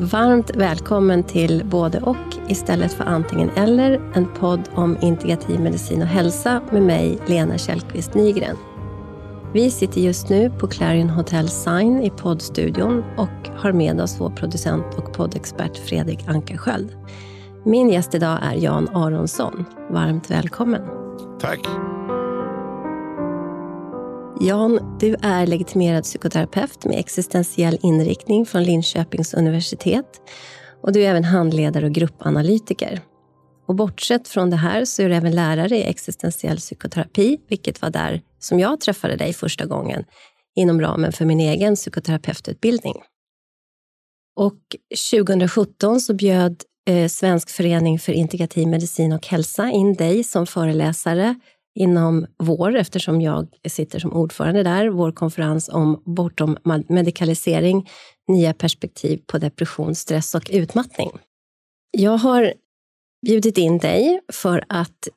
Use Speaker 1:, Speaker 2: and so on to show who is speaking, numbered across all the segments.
Speaker 1: Varmt välkommen till både och istället för antingen eller, en podd om integrativ medicin och hälsa med mig, Lena Källqvist Nygren. Vi sitter just nu på Clarion Hotel Sign i poddstudion och har med oss vår producent och poddexpert Fredrik Ankarsköld. Min gäst idag är Jan Aronsson. Varmt välkommen.
Speaker 2: Tack.
Speaker 1: Jan, du är legitimerad psykoterapeut med existentiell inriktning från Linköpings universitet. Och du är även handledare och gruppanalytiker. Och bortsett från det här så är du även lärare i existentiell psykoterapi, vilket var där som jag träffade dig första gången inom ramen för min egen psykoterapeututbildning. Och 2017 så bjöd eh, Svensk förening för integrativ medicin och hälsa in dig som föreläsare inom vår, eftersom jag sitter som ordförande där, vår konferens om Bortom medikalisering, nya perspektiv på depression, stress och utmattning. Jag har bjudit in dig för att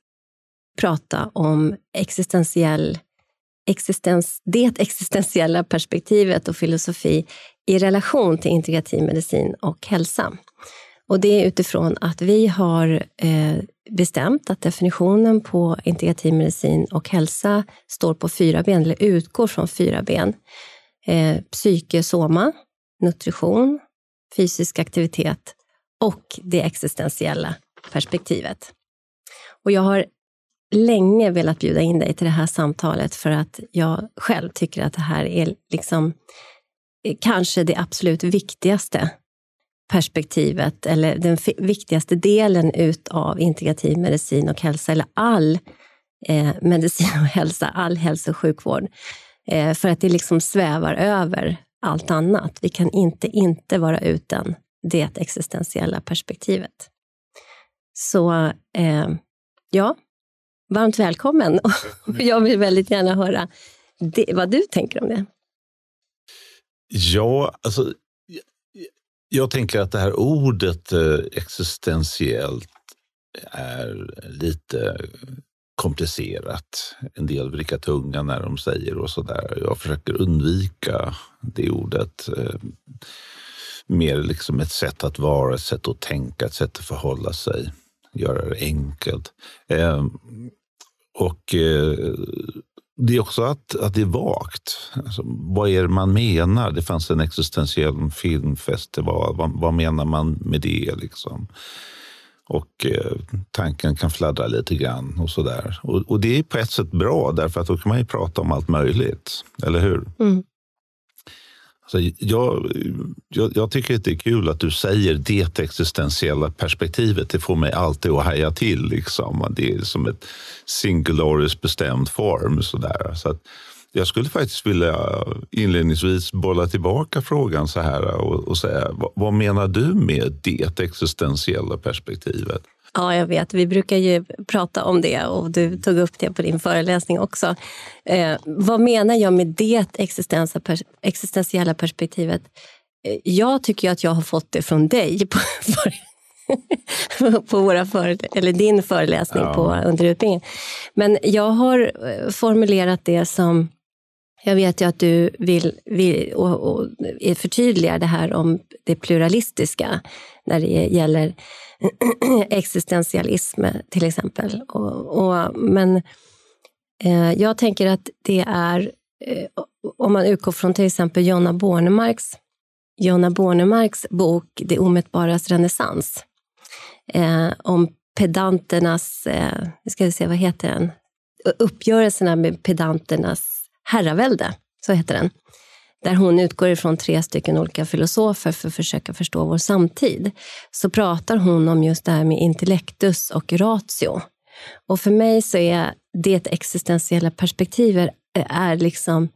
Speaker 1: prata om existentiell, existens, det existentiella perspektivet och filosofi i relation till integrativ medicin och hälsa. Och det är utifrån att vi har eh, bestämt att definitionen på integrativ medicin och hälsa står på fyra ben, eller utgår från fyra ben. Eh, psyke, soma, nutrition, fysisk aktivitet och det existentiella perspektivet. Och jag har länge velat bjuda in dig till det här samtalet för att jag själv tycker att det här är liksom eh, kanske det absolut viktigaste perspektivet eller den viktigaste delen utav integrativ medicin och hälsa, eller all eh, medicin och hälsa, all hälso och sjukvård. Eh, för att det liksom svävar över allt annat. Vi kan inte inte vara utan det existentiella perspektivet. Så eh, ja, varmt välkommen. jag vill väldigt gärna höra det, vad du tänker om det.
Speaker 2: Ja, alltså jag tänker att det här ordet eh, existentiellt är lite komplicerat. En del vrickar tunga när de säger och så där. Jag försöker undvika det ordet. Eh, mer liksom ett sätt att vara, ett sätt att tänka, ett sätt att förhålla sig. Göra det enkelt. Ehm, och eh, det är också att, att det är vagt. Alltså, vad är det man menar? Det fanns en existentiell filmfestival. Vad, vad menar man med det? Liksom? Och eh, tanken kan fladdra lite grann och sådär. Och, och det är på ett sätt bra, därför att då kan man ju prata om allt möjligt. Eller hur? Mm. Så jag, jag, jag, tycker att det är kul att du säger det existentiella perspektivet. Det får mig alltid att haja till. Liksom. Det är som ett singularis bestämd form. Sådär. Så att jag skulle faktiskt vilja inledningsvis bolla tillbaka frågan så här och, och säga, vad, vad menar du med det existentiella perspektivet?
Speaker 1: Ja, jag vet. Vi brukar ju prata om det och du tog upp det på din föreläsning också. Eh, vad menar jag med det existentiella perspektivet? Eh, jag tycker att jag har fått det från dig på, på våra före, eller din föreläsning ja. på under utbildningen. Men jag har eh, formulerat det som jag vet ju att du vill, vill och, och förtydliga det här om det pluralistiska när det gäller existentialism till exempel. Och, och men eh, jag tänker att det är, eh, om man utgår från till exempel Jonna Bornemarks, Jonna Bornemarks bok Det omätbaras renässans, eh, om pedanternas, eh, ska vi se, vad heter den? Uppgörelserna med pedanternas herravälde, så heter den där hon utgår ifrån tre stycken olika filosofer för att försöka förstå vår samtid, så pratar hon om just det här med intellektus och ratio. Och för mig så är det existentiella perspektivet eh, är liksom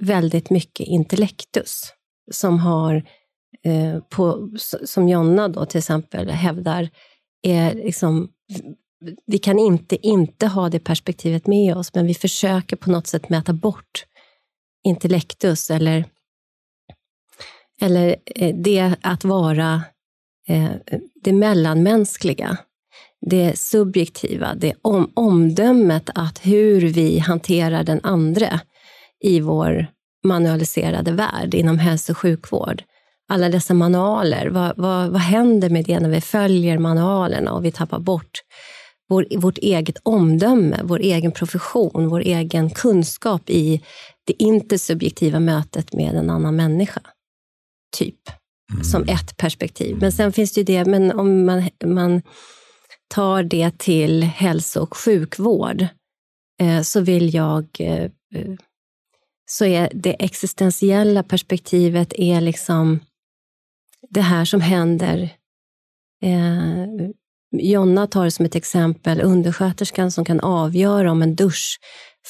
Speaker 1: väldigt mycket intellektus som har, eh, på, som Jonna då till exempel hävdar, är liksom vi kan inte inte ha det perspektivet med oss, men vi försöker på något sätt mäta bort intellektus eller, eller eh, det att vara eh, det mellanmänskliga, det subjektiva, det om, omdömet att hur vi hanterar den andre i vår manualiserade värld inom hälso och sjukvård. alla dessa manualer. Vad, vad, vad händer med det när vi följer manualerna och vi tappar bort vår, vårt eget omdöme, vår egen profession, vår egen kunskap i det intersubjektiva mötet med en annan människa. Typ. Mm. Som ett perspektiv. Men sen finns det ju det, men om man, man tar det till hälso och sjukvård eh, så vill jag eh, så är det existentiella perspektivet är liksom det här som händer. Eh, Jonna tar det som ett exempel, undersköterskan som kan avgöra om en dusch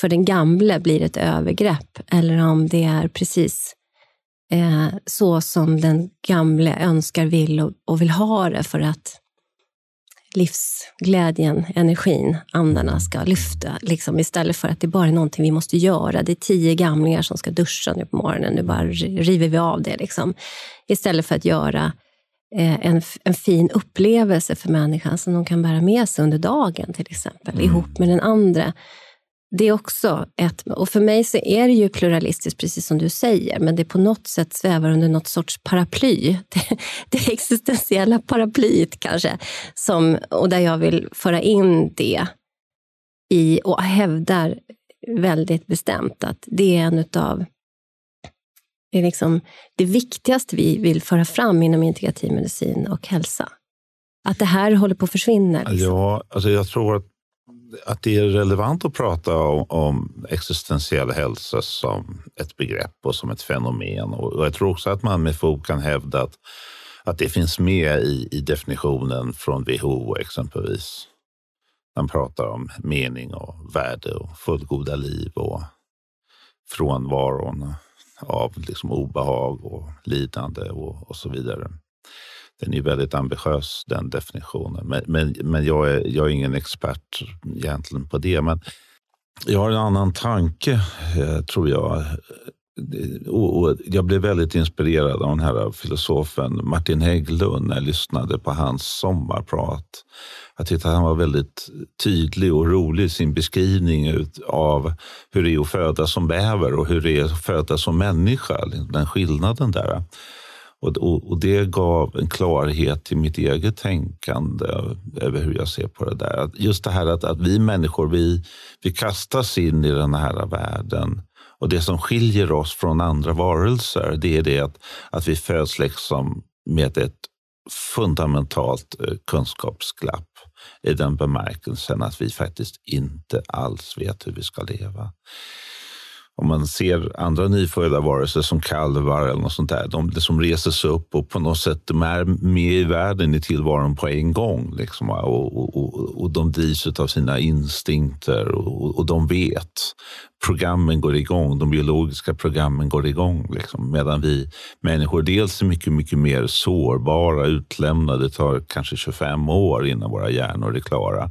Speaker 1: för den gamle blir ett övergrepp eller om det är precis eh, så som den gamle önskar, vill och, och vill ha det för att livsglädjen, energin, andarna ska lyfta. Liksom, istället för att det bara är någonting vi måste göra. Det är tio gamlingar som ska duscha nu på morgonen. Nu bara river vi av det. Liksom. Istället för att göra eh, en, en fin upplevelse för människan som de kan bära med sig under dagen, till exempel, mm. ihop med den andra det är också ett... Och för mig så är det ju pluralistiskt, precis som du säger, men det på något sätt svävar under något sorts paraply. Det, det existentiella paraplyet kanske, som, och där jag vill föra in det i och hävdar väldigt bestämt att det är en av det, är liksom det viktigaste vi vill föra fram inom integrativ medicin och hälsa. Att det här håller på att försvinna. Liksom.
Speaker 2: Ja, alltså jag tror att att det är relevant att prata om, om, existentiell hälsa som ett begrepp och som ett fenomen. Och jag tror också att man med fog kan hävda att, att det finns med i, i definitionen från WHO exempelvis. Man pratar om mening och värde och fullgoda liv och frånvaron av liksom obehag och lidande och, och så vidare. Den är väldigt ambitiös, den definitionen. Men, men, men jag, är, jag är ingen expert egentligen på det. Men jag har en annan tanke, eh, tror jag. Och jag blev väldigt inspirerad av den här filosofen Martin Hägglund när jag lyssnade på hans sommarprat. Jag tyckte att han var väldigt tydlig och rolig i sin beskrivning av hur det är att födas som bäver och hur det är att födas som människa. Den skillnaden där. Och, och, och, det gav en klarhet till mitt eget tänkande över hur jag ser på det där. Just det här att, att vi människor, vi, vi kastas in i den här världen. Och det som skiljer oss från andra varelser, det är det att, att vi föds liksom med ett fundamentalt eh, kunskapsglapp i den bemärkelsen att vi faktiskt inte alls vet hur vi ska leva om man ser andra nyfödda varelser som kalvar eller något sånt där, de liksom som reser sig upp och på något sätt de är med i världen, i tillvaron på en gång. Liksom, och, och, och, och de drivs av sina instinkter och, och de vet. Programmen går igång, de biologiska programmen går igång. Liksom, medan vi människor dels är mycket, mycket mer sårbara, utlämnade. Det tar kanske 25 år innan våra hjärnor är klara.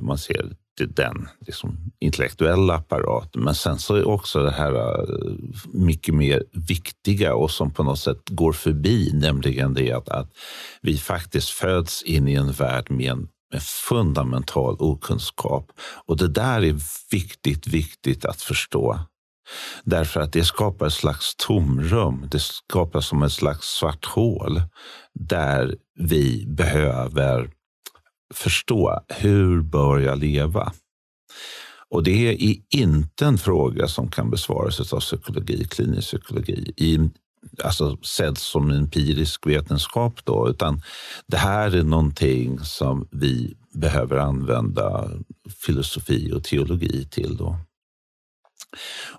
Speaker 2: Man ser den liksom, intellektuella apparaten. Men sen så är också det här eh, mycket mer viktiga och som på något sätt går förbi, nämligen det att, att vi faktiskt föds in i en värld med en med fundamental okunskap. Och det där är viktigt, viktigt att förstå. Därför att det skapar ett slags tomrum. Det skapar som ett slags svart hål där vi behöver förstå hur bör jag leva? Och det är inte en fråga som kan besvaras av psykologi, klinisk psykologi, i, alltså sedd som empirisk vetenskap, då, utan det här är någonting som vi behöver använda filosofi och teologi till. Då.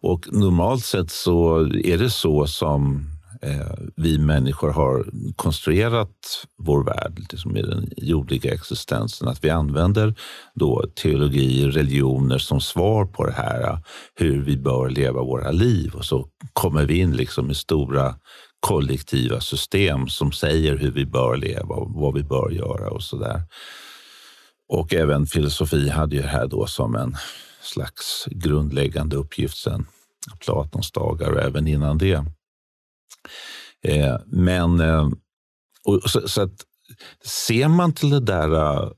Speaker 2: Och normalt sett så är det så som Eh, vi människor har konstruerat vår värld liksom i den jordliga existensen. Att vi använder då teologi, religioner som svar på det här, hur vi bör leva våra liv. Och så kommer vi in liksom i stora kollektiva system som säger hur vi bör leva och vad vi bör göra och så där. Och även filosofi hade ju det här då som en slags grundläggande uppgift sen Platons dagar och även innan det. Eh, men eh, och, så, så, att ser man till det där eh,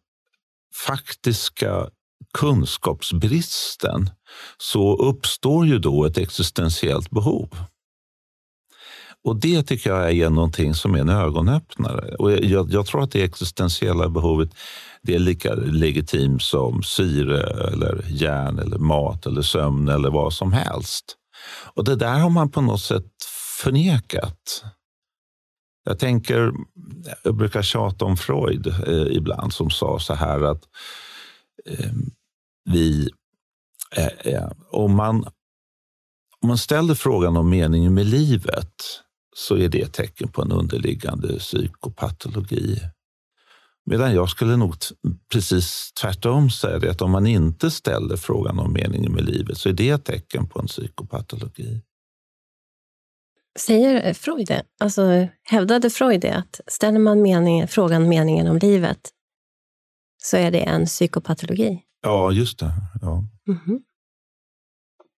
Speaker 2: faktiska kunskapsbristen så uppstår ju då ett existentiellt behov. Och det tycker jag är någonting som är en ögonöppnare. Och jag, jag tror att det existentiella behovet det är lika legitimt som syre, eller järn, eller mat, eller sömn eller vad som helst. Och det där har man på något sätt förnekat. Jag tänker, jag brukar tjata om Freud eh, ibland som sa så här att eh, vi, eh, eh, om, man, om man ställer frågan om meningen med livet så är det ett tecken på en underliggande psykopatologi. Medan jag skulle nog precis tvärtom säga det, att om man inte ställer frågan om meningen med livet så är det ett tecken på en psykopatologi.
Speaker 1: Säger Freud det? Alltså, hävdade Freud det, att ställer man mening, frågan meningen om livet så är det en psykopatologi?
Speaker 2: Ja, just det. Ja. Mm -hmm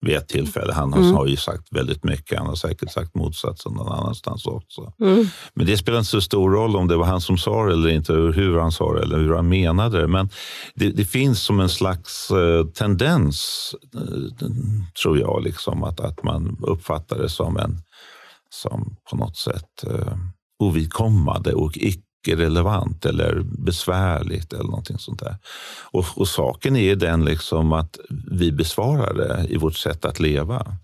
Speaker 2: vid ett tillfälle. Han mm. har ju sagt väldigt mycket. Han har säkert sagt motsatsen någon annanstans också. Mm. Men det spelar inte så stor roll om det var han som sa det eller inte, hur han sa det eller hur han menade det. Men det, det finns som en slags eh, tendens, eh, tror jag, liksom, att, att man uppfattar det som en som på något sätt eh, ovidkommande och icke icke-relevant eller besvärligt eller någonting sånt där. Och, och, saken är den liksom att vi besvarar det i vårt sätt att leva.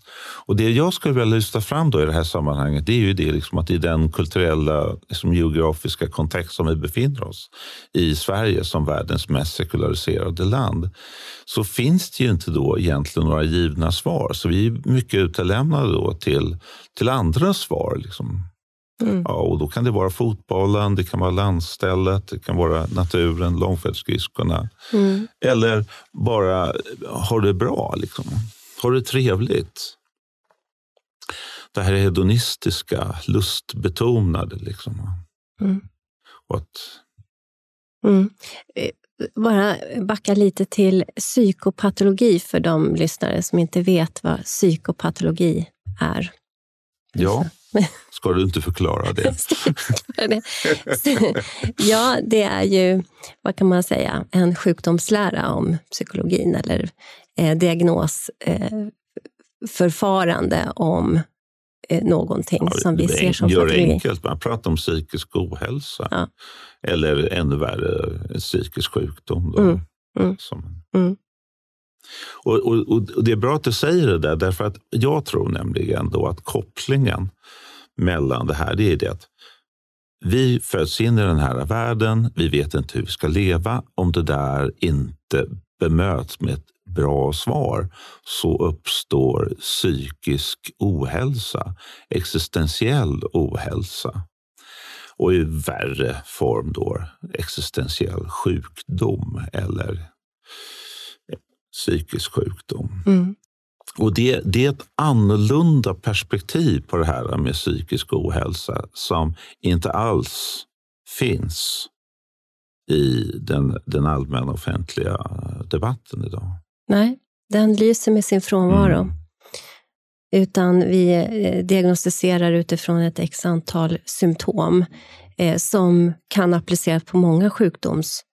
Speaker 2: Och det jag skulle vilja lyfta fram då i det här sammanhanget, det är ju det liksom att i den kulturella, liksom geografiska kontext som vi befinner oss i Sverige som världens mest sekulariserade land, så finns det ju inte då egentligen några givna svar. Så vi är mycket utelämnade då till, till andra svar. Liksom. Mm. Ja, och då kan det vara fotbollen, det kan vara landstället, det kan vara naturen, långfärdsskridskorna. Mm. Eller bara ha det bra, liksom. ha det trevligt. Det här hedonistiska, lustbetonade. Liksom. Mm. Och att...
Speaker 1: Mm. Eh, bara backa lite till psykopatologi för de lyssnare som inte vet vad psykopatologi är.
Speaker 2: Ja. Ska du inte förklara det?
Speaker 1: ja, det är ju, vad kan man säga, en sjukdomslära om psykologin eller eh, diagnosförfarande eh, om eh, någonting ja, som vi ser som
Speaker 2: Gör det enkelt, man pratar om psykisk ohälsa. Ja. Eller ännu värre, psykisk sjukdom. Då, mm. Mm. Som, mm. Och, och, och, Det är bra att du säger det där, därför att jag tror nämligen då att kopplingen mellan det här, det är det att vi föds in i den här världen, vi vet inte hur vi ska leva. Om det där inte bemöts med ett bra svar så uppstår psykisk ohälsa, existentiell ohälsa och i värre form då existentiell sjukdom eller psykisk sjukdom. Mm. Och det, det, är ett annorlunda perspektiv på det här med psykisk ohälsa som inte alls finns i den, den allmänna offentliga debatten idag.
Speaker 1: Nej, den lyser med sin frånvaro. Mm. Utan vi eh, diagnostiserar utifrån ett x antal symptom eh, som kan appliceras på många sjukdoms,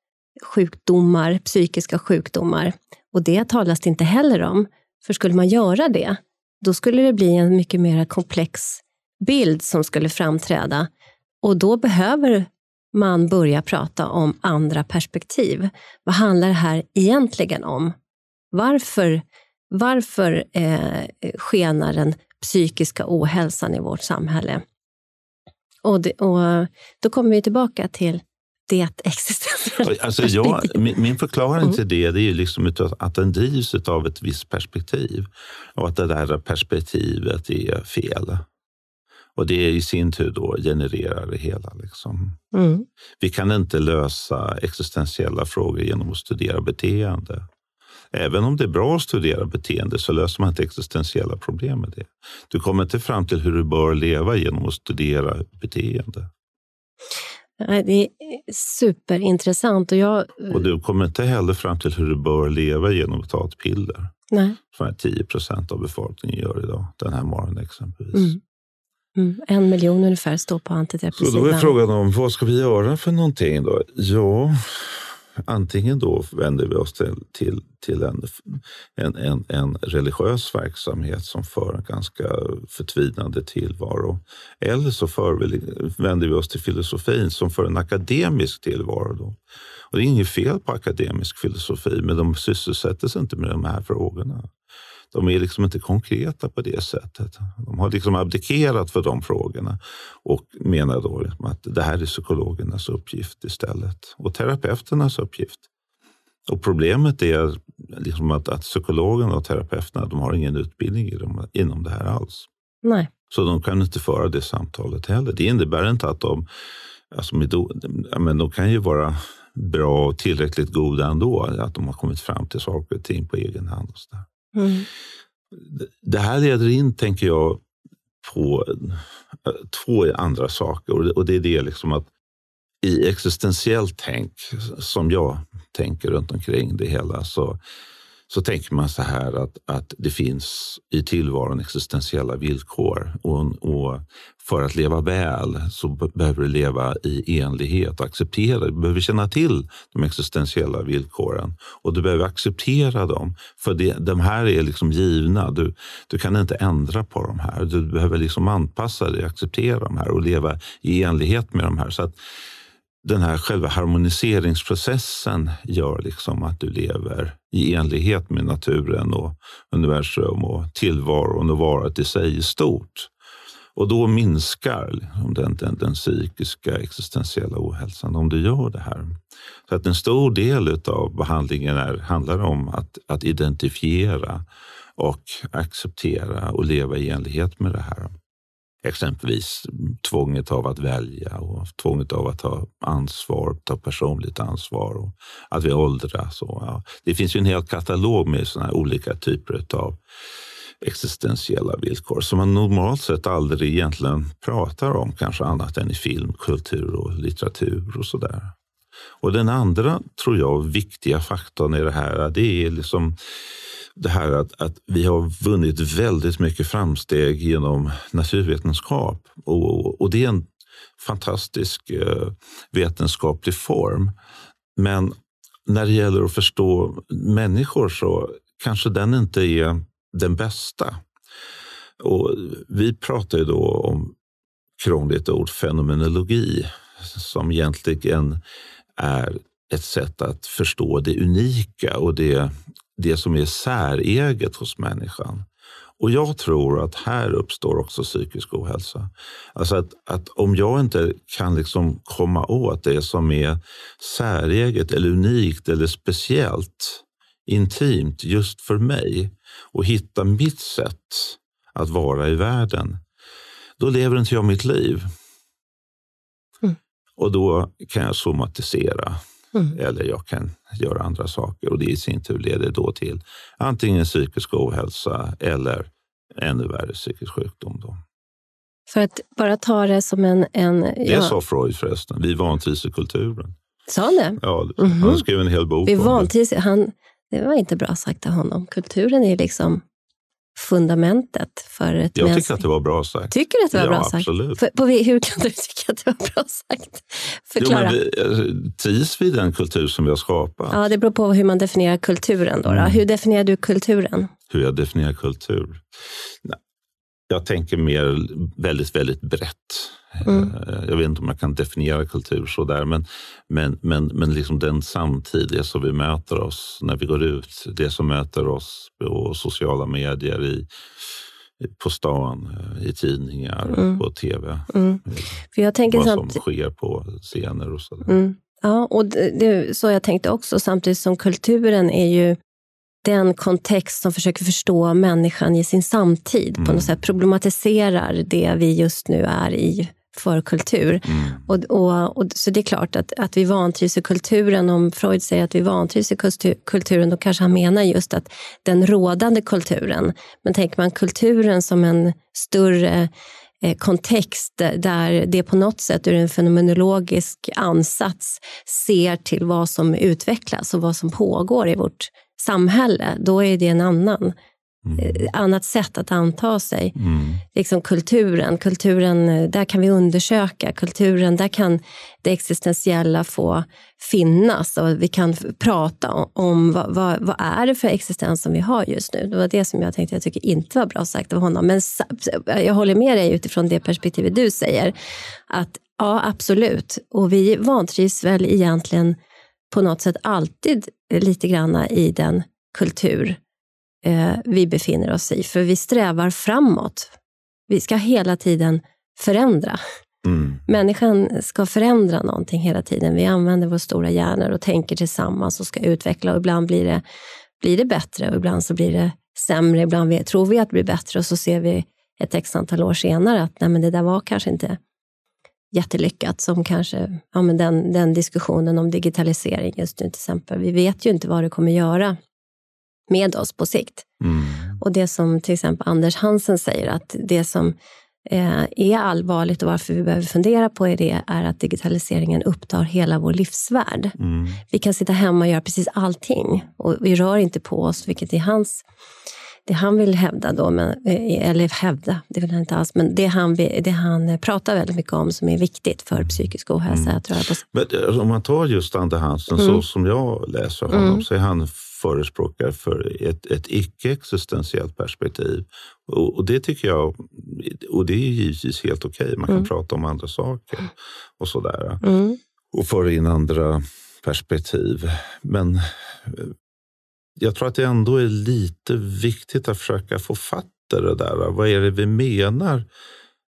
Speaker 1: sjukdomar, psykiska sjukdomar. Och det talas det inte heller om. För skulle man göra det, då skulle det bli en mycket mer komplex bild som skulle framträda. Och då behöver man börja prata om andra perspektiv. Vad handlar det här egentligen om? Varför, varför eh, skenar den psykiska ohälsan i vårt samhälle? Och, det, och Då kommer vi tillbaka till det existentiella
Speaker 2: alltså jag, Min förklaring mm. till det, det är liksom att den drivs av ett visst perspektiv och att det där perspektivet är fel. Och det i sin tur då genererar det hela. Liksom. Mm. Vi kan inte lösa existentiella frågor genom att studera beteende. Även om det är bra att studera beteende så löser man inte existentiella problem med det. Du kommer inte fram till hur du bör leva genom att studera beteende.
Speaker 1: Det är superintressant. Och, jag...
Speaker 2: och du kommer inte heller fram till hur du bör leva genom att ta ett piller. Nej. Som 10 procent av befolkningen gör idag, den här morgonen exempelvis. Mm.
Speaker 1: Mm. En miljon ungefär står på antidepressiva.
Speaker 2: Så då är frågan om vad ska vi göra för någonting då? Ja, antingen då vänder vi oss till, till, till en, en, en, en religiös verksamhet som för en ganska förtvinande tillvaro. Eller så för vi, vänder vi oss till filosofin som för en akademisk tillvaro. Då. Och det är inget fel på akademisk filosofi, men de sysselsätter sig inte med de här frågorna de är liksom inte konkreta på det sättet. De har liksom abdikerat för de frågorna och menar då att det här är psykologernas uppgift istället och terapeuternas uppgift. Och problemet är liksom att, att psykologerna och terapeuterna de har ingen utbildning inom det här alls.
Speaker 1: Nej.
Speaker 2: Så de kan inte föra det samtalet heller. Det innebär inte att de, alltså men de kan ju vara bra och tillräckligt goda ändå, att de har kommit fram till saker och ting på egen hand. Och så där. Mm. Det här leder in, tänker jag, på eh, två andra saker. Och det är det liksom att i existentiellt tänk, som jag tänker runt omkring det hela, så så tänker man så här att, att det finns i tillvaron existentiella villkor och, och för att leva väl så behöver du leva i enlighet och acceptera. Du behöver känna till de existentiella villkoren och du behöver acceptera dem. För det, de här är liksom givna. Du, du kan inte ändra på de här. Du behöver liksom anpassa dig, acceptera de här och leva i enlighet med de här. Så att den här själva harmoniseringsprocessen gör liksom att du lever i enlighet med naturen och universum och tillvaron och varat i sig i stort. Och då minskar liksom den, den, den psykiska existentiella ohälsan om du gör det här. Så att en stor del av behandlingen är, handlar om att, att identifiera och acceptera och leva i enlighet med det här exempelvis tvånget av att välja och tvånget av att ta ansvar, ta personligt ansvar och att vi åldras. Och, ja. Det finns ju en hel katalog med såna olika typer av existentiella villkor som man normalt sett aldrig egentligen pratar om, kanske annat än i film, kultur och litteratur och sådär. Och den andra, tror jag, viktiga faktorn i det här, det är liksom det här att, att vi har vunnit väldigt mycket framsteg genom naturvetenskap och, och det är en fantastisk eh, vetenskaplig form. Men när det gäller att förstå människor så kanske den inte är den bästa. Och vi pratar ju då om krångligt ord fenomenologi som egentligen är ett sätt att förstå det unika och det det som är säreget hos människan. Och jag tror att här uppstår också psykisk ohälsa. Alltså att, att om jag inte kan liksom komma åt det som är säreget eller unikt eller speciellt, intimt just för mig och hitta mitt sätt att vara i världen, då lever inte jag mitt liv. Mm. Och då kan jag somatisera Mm. Eller jag kan göra andra saker och det i sin tur leder då till antingen psykisk ohälsa eller ännu värre psykisk sjukdom. Då.
Speaker 1: För att bara ta det som en... en
Speaker 2: det ja. sa Freud förresten. Vi vantrivs i kulturen.
Speaker 1: Sa han det?
Speaker 2: Ja, mm -hmm. han skrev en hel bok
Speaker 1: Vi om det. Han, det var inte bra sagt av honom. Kulturen är liksom fundamentet för ett
Speaker 2: Jag tycker att det var bra sagt.
Speaker 1: Tycker du att det var
Speaker 2: ja,
Speaker 1: bra sagt?
Speaker 2: Absolut.
Speaker 1: För, på, hur kan du tycka att det var bra sagt? Förklara.
Speaker 2: Jo, men vi, trivs vi den kultur som vi har skapat?
Speaker 1: Ja, det beror på hur man definierar kulturen. Då, då. Mm. Hur definierar du kulturen?
Speaker 2: Hur jag definierar kultur? Jag tänker mer väldigt, väldigt brett. Mm. Eh, jag vet inte om jag kan definiera kultur så där, men, men, men, men liksom den samtid, det som vi möter oss när vi går ut, det som möter oss på sociala medier, i, på stan, eh, i tidningar, mm. på tv. Mm. Eh,
Speaker 1: För jag tänker
Speaker 2: vad
Speaker 1: samt...
Speaker 2: som sker på scener och sådär.
Speaker 1: Mm. Ja, och det, det, så jag tänkte också, samtidigt som kulturen är ju den kontext som försöker förstå människan i sin samtid. Mm. På något sätt problematiserar det vi just nu är i för kultur. Mm. Och, och, och, så det är klart att, att vi vantrivs i kulturen. Om Freud säger att vi vantrivs i kulturen, då kanske han menar just att den rådande kulturen. Men tänker man kulturen som en större eh, kontext där det på något sätt ur en fenomenologisk ansats ser till vad som utvecklas och vad som pågår i vårt samhälle, då är det en annan mm. annat sätt att anta sig. Mm. Liksom kulturen, kulturen, där kan vi undersöka. Kulturen, där kan det existentiella få finnas och vi kan prata om, om vad, vad, vad, är det för existens som vi har just nu. Det var det som jag tänkte jag tycker inte var bra sagt av honom. Men jag håller med dig utifrån det perspektivet du säger. Att ja, absolut. Och vi vantrivs väl egentligen på något sätt alltid lite grann i den kultur eh, vi befinner oss i. För vi strävar framåt. Vi ska hela tiden förändra. Mm. Människan ska förändra någonting hela tiden. Vi använder våra stora hjärnor och tänker tillsammans och ska utveckla. Och ibland blir det, blir det bättre och ibland så blir det sämre. Ibland vi, tror vi att det blir bättre och så ser vi ett x antal år senare att nej, men det där var kanske inte jättelyckat som kanske ja, men den, den diskussionen om digitalisering just nu till exempel. Vi vet ju inte vad det kommer göra med oss på sikt. Mm. Och det som till exempel Anders Hansen säger, att det som eh, är allvarligt och varför vi behöver fundera på det är att digitaliseringen upptar hela vår livsvärld. Mm. Vi kan sitta hemma och göra precis allting och vi rör inte på oss, vilket är hans det han vill hävda då, men, eh, eller hävda, det vill han inte alls, men det han, det han pratar väldigt mycket om som är viktigt för psykisk ohälsa. Mm. Att röra på sig.
Speaker 2: Men, eh, om man tar just Ander Hansen, mm. så som jag läser honom, mm. så är han förespråkar för ett, ett icke-existentiellt perspektiv. Och, och, det tycker jag, och det är givetvis helt okej. Okay. Man kan mm. prata om andra saker och sådär. Mm. Och föra in andra perspektiv. Men eh, jag tror att det ändå är lite viktigt att försöka få fatt i det där. Vad är det vi menar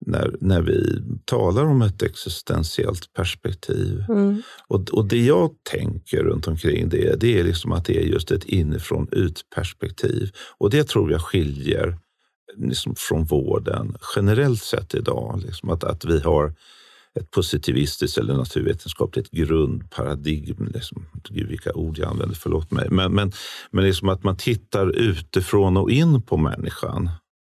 Speaker 2: när, när vi talar om ett existentiellt perspektiv? Mm. Och, och det jag tänker runt omkring det, det är liksom att det är just ett inifrån ut-perspektiv. Och det tror jag skiljer liksom från vården generellt sett idag. Liksom att, att vi har ett positivistiskt eller naturvetenskapligt grundparadigm. Liksom, gud vilka ord jag använder, förlåt mig. Men, men, men liksom att man tittar utifrån och in på människan.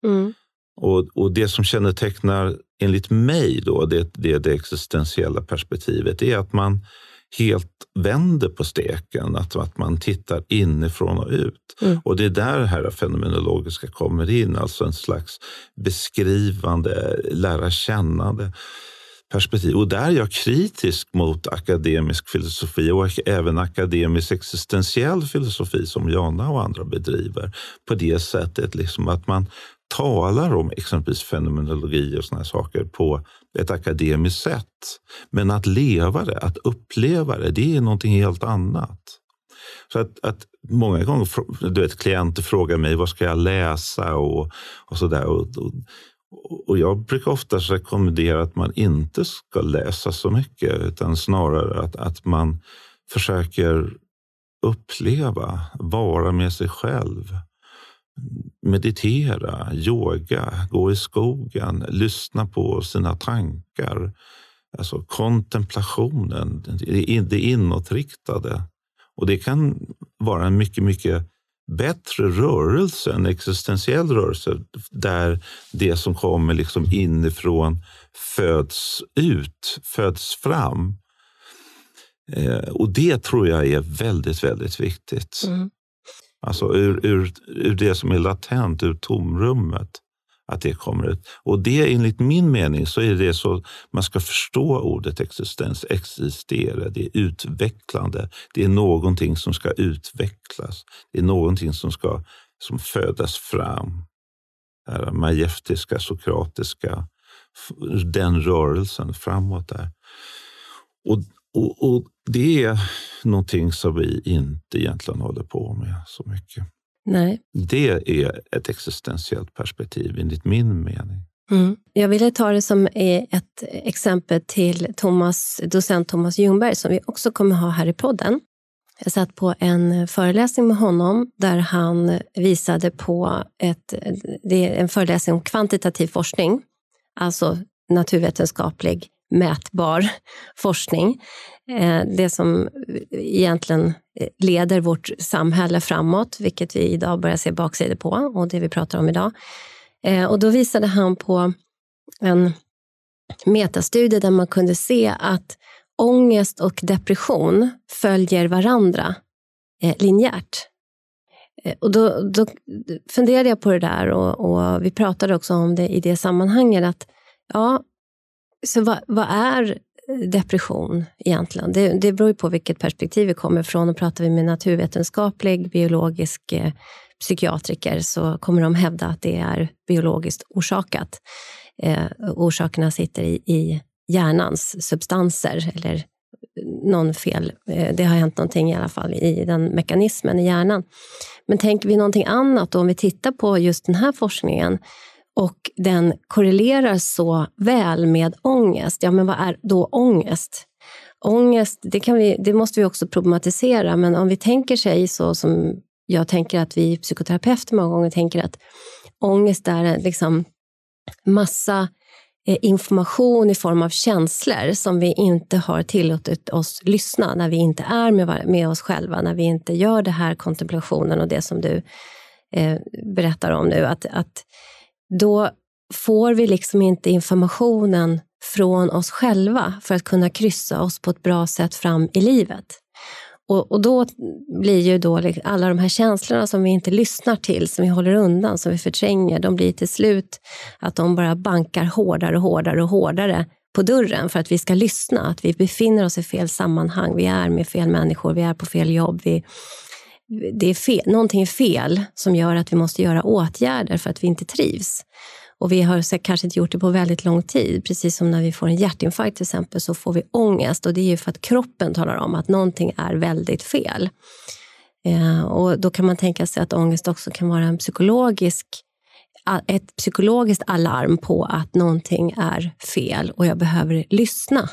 Speaker 2: Mm. Och, och det som kännetecknar, enligt mig, då, det, det, det existentiella perspektivet är att man helt vänder på steken, att, att man tittar inifrån och ut. Mm. Och det är där det här fenomenologiska kommer in, alltså en slags beskrivande, lära kännande perspektiv. Och där är jag kritisk mot akademisk filosofi och även akademisk existentiell filosofi som Jana och andra bedriver. På det sättet liksom att man talar om exempelvis fenomenologi och såna saker på ett akademiskt sätt. Men att leva det, att uppleva det, det är någonting helt annat. Så att, att många gånger du vet, klienter frågar mig vad ska jag läsa och, och sådär. Och, och, och jag brukar oftast rekommendera att man inte ska läsa så mycket utan snarare att, att man försöker uppleva, vara med sig själv. Meditera, yoga, gå i skogen, lyssna på sina tankar. Alltså kontemplationen, det inåtriktade. Och det kan vara en mycket, mycket bättre rörelse, en existentiell rörelse där det som kommer liksom inifrån föds ut, föds fram. Eh, och det tror jag är väldigt, väldigt viktigt. Mm. Alltså ur, ur, ur det som är latent, ur tomrummet att det kommer ut. Och det enligt min mening så är det så man ska förstå ordet existens. Existera, det är utvecklande. Det är någonting som ska utvecklas. Det är någonting som ska som födas fram. Det här majestiska, sokratiska, den rörelsen framåt där. Och, och, och det är någonting som vi inte egentligen håller på med så mycket.
Speaker 1: Nej.
Speaker 2: Det är ett existentiellt perspektiv enligt min mening.
Speaker 1: Mm. Jag ville ta det som ett exempel till Thomas, docent Thomas Ljungberg som vi också kommer ha här i podden. Jag satt på en föreläsning med honom där han visade på ett, det är en föreläsning om kvantitativ forskning, alltså naturvetenskaplig mätbar forskning. Eh, det som eh, egentligen eh, leder vårt samhälle framåt, vilket vi idag börjar se baksidor på och det vi pratar om idag. Och då visade han på en metastudie där man kunde se att ångest och depression följer varandra linjärt. Och då, då funderade jag på det där och, och, vi pratade också om det i det sammanhanget. att ja, så vad, vad är eh, depression egentligen? Det, det beror ju på vilket perspektiv vi kommer ifrån. Och pratar vi med naturvetenskaplig, biologisk eh, psykiatriker så kommer de hävda att det är biologiskt orsakat. Eh, orsakerna sitter i, i hjärnans substanser eller eh, någon fel. Eh, det har hänt någonting i alla fall i den mekanismen i hjärnan. Men tänker vi någonting annat, om vi tittar på just den här forskningen och den korrelerar så väl med ångest, ja men vad är då ångest? Ångest, det, kan vi, det måste vi också problematisera, men om vi tänker sig så som jag tänker att vi psykoterapeuter många gånger tänker att ångest är liksom massa eh, information i form av känslor som vi inte har tillåtit oss lyssna när vi inte är med, med oss själva, när vi inte gör det här kontemplationen och det som du eh, berättar om nu. Att, att då får vi liksom inte informationen från oss själva för att kunna kryssa oss på ett bra sätt fram i livet. Och, och, då blir ju då liksom alla de här känslorna som vi inte lyssnar till, som vi håller undan, som vi förtränger, de blir till slut att de bara bankar hårdare och hårdare och hårdare på dörren för att vi ska lyssna, att vi befinner oss i fel sammanhang, vi är med fel människor, vi är på fel jobb, vi, det är fel, någonting är fel som gör att vi måste göra åtgärder för att vi inte trivs. Och vi har kanske inte gjort det på väldigt lång tid. Precis som när vi får en hjärtinfarkt till exempel så får vi ångest och det är ju för att kroppen talar om att någonting är väldigt fel. Eh, och då kan man tänka sig att ångest också kan vara en psykologisk ett psykologiskt alarm på att någonting är fel och jag behöver lyssna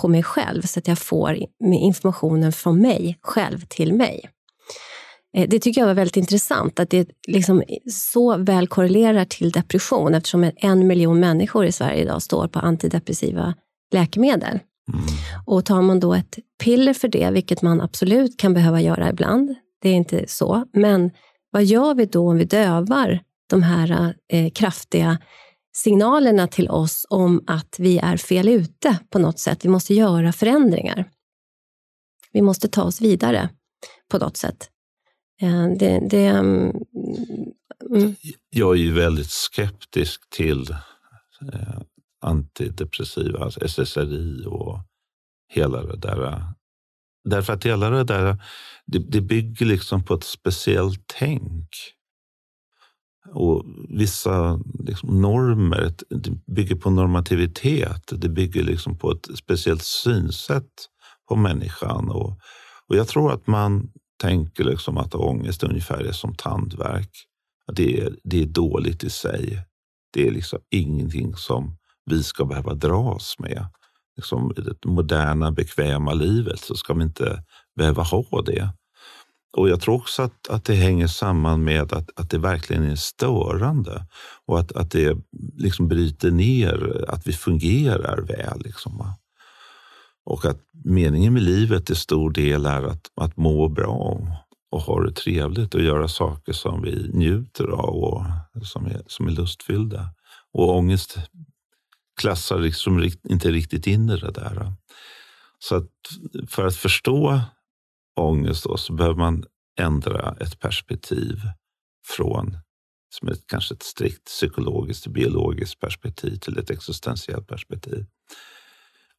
Speaker 1: på mig själv så att jag får informationen från mig själv till mig. Eh, det tycker jag var väldigt intressant, att det liksom så väl korrelerar till depression eftersom en miljon människor i Sverige idag står på antidepressiva läkemedel. Mm. Och tar man då ett piller för det, vilket man absolut kan behöva göra ibland, det är inte så, men vad gör vi då om vi dövar de här eh, kraftiga signalerna till oss om att vi är fel ute på något sätt? Vi måste göra förändringar. Vi måste ta oss vidare på något sätt. Det, det, mm.
Speaker 2: mm. Jag är ju väldigt skeptisk till eh, antidepressiva, alltså SSRI och hela det där. Därför att hela det där det, det bygger liksom på ett speciellt tänk. Och vissa liksom normer, det bygger på normativitet. Det bygger liksom på ett speciellt synsätt på människan. Och, och jag tror att man tänker liksom att ångest ungefär är som tandvärk. Att det, är, det är dåligt i sig. Det är liksom ingenting som vi ska behöva dras med. Liksom I det moderna, bekväma livet så ska vi inte behöva ha det. Och Jag tror också att, att det hänger samman med att, att det verkligen är störande och att, att det liksom bryter ner att vi fungerar väl. Liksom. Och att meningen med livet till stor del är att, att må bra och ha det trevligt och göra saker som vi njuter av och som är, som är lustfyllda. Och ångest klassar liksom inte riktigt in i det där. Så att för att förstå ångest då, så behöver man ändra ett perspektiv från som ett, kanske ett strikt psykologiskt, biologiskt perspektiv till ett existentiellt perspektiv.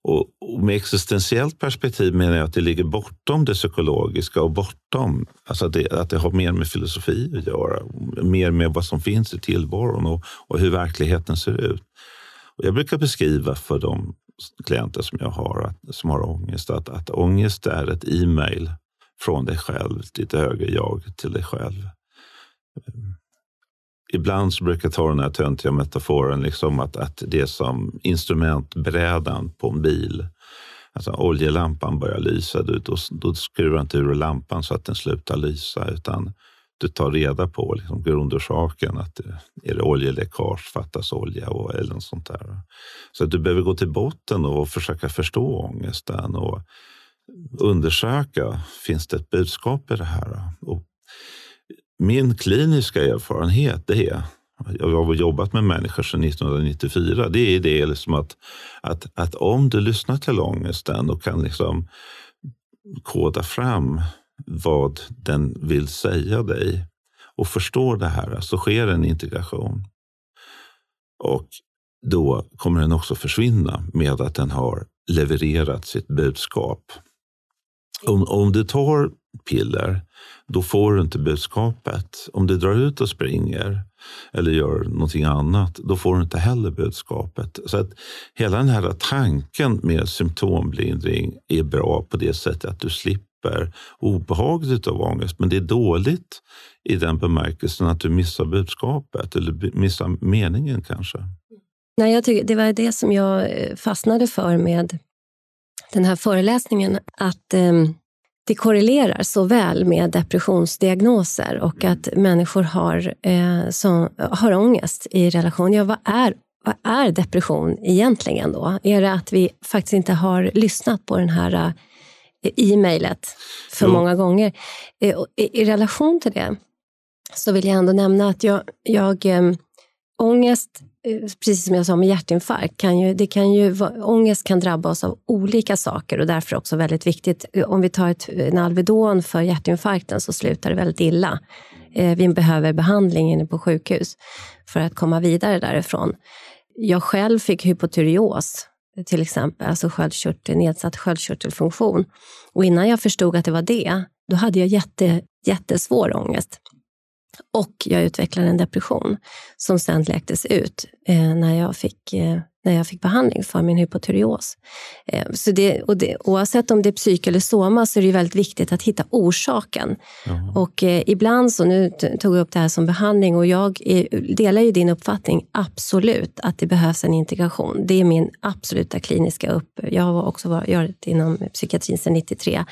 Speaker 2: Och, och, med existentiellt perspektiv menar jag att det ligger bortom det psykologiska och bortom, alltså det, att det har mer med filosofi att göra, mer med vad som finns i tillvaron och, och hur verkligheten ser ut. Och jag brukar beskriva för de klienter som jag har att, som har ångest att, att ångest är ett e-mail från dig själv, ditt högre jag, till dig själv ibland så brukar jag ta den här töntiga metaforen, liksom att, att det är som instrumentbrädan på en bil. Alltså oljelampan börjar lysa, du, då, då skruvar inte ur lampan så att den slutar lysa, utan du tar reda på liksom grundorsaken. Att eh, är det oljeläckage, fattas olja och, eller något sånt där. Så du behöver gå till botten och försöka förstå ångesten och undersöka, finns det ett budskap i det här? Och min kliniska erfarenhet är, jag har jobbat med människor sedan 1994, det är det liksom att, att, att om du lyssnar till ångesten och kan liksom koda fram vad den vill säga dig och förstår det här så sker en integration. Och då kommer den också försvinna med att den har levererat sitt budskap. Om, om du tar piller, då får du inte budskapet. Om du drar ut och springer eller gör någonting annat, då får du inte heller budskapet. Så att hela den här tanken med symptomlindring är bra på det sättet att du slipper obehaget av ångest. Men det är dåligt i den bemärkelsen att du missar budskapet eller missar meningen kanske.
Speaker 1: Nej, jag tycker, det var det som jag eh, fastnade för med den här föreläsningen. Att eh, det korrelerar så väl med depressionsdiagnoser och att människor har, eh, som, har ångest i relation. Ja, vad är, vad är depression egentligen då? Är det att vi faktiskt inte har lyssnat på den här eh, e-mailet för jo. många gånger? Eh, i, I relation till det så vill jag ändå nämna att jag, jag eh, ångest Eh, precis som jag sa med hjärtinfarkt, kan ju, det kan ju, ångest kan drabba oss av olika saker och därför också väldigt viktigt. Eh, om vi tar ett, en Alvedon för hjärtinfarkten så slutar det väldigt illa. Eh, vi behöver behandling inne på sjukhus för att komma vidare därifrån. Jag själv fick hypotyreos till exempel, alltså sköldkörtel, nedsatt sköldkörtelfunktion. Och innan jag förstod att det var det, då hade jag jätte, jättesvår ångest. Och jag utvecklade en depression som sen läktes ut eh, när, jag fick, eh, när jag fick behandling för min hypotyreos. Eh, så det, och det, oavsett om det är psyk eller soma så är det väldigt viktigt att hitta orsaken. Mm. Och eh, ibland, så nu tog jag upp det här som behandling och jag är, delar ju din uppfattning absolut att det behövs en integration. Det är min absoluta kliniska upp... Jag har också varit inom psykiatrin sedan 93 mm.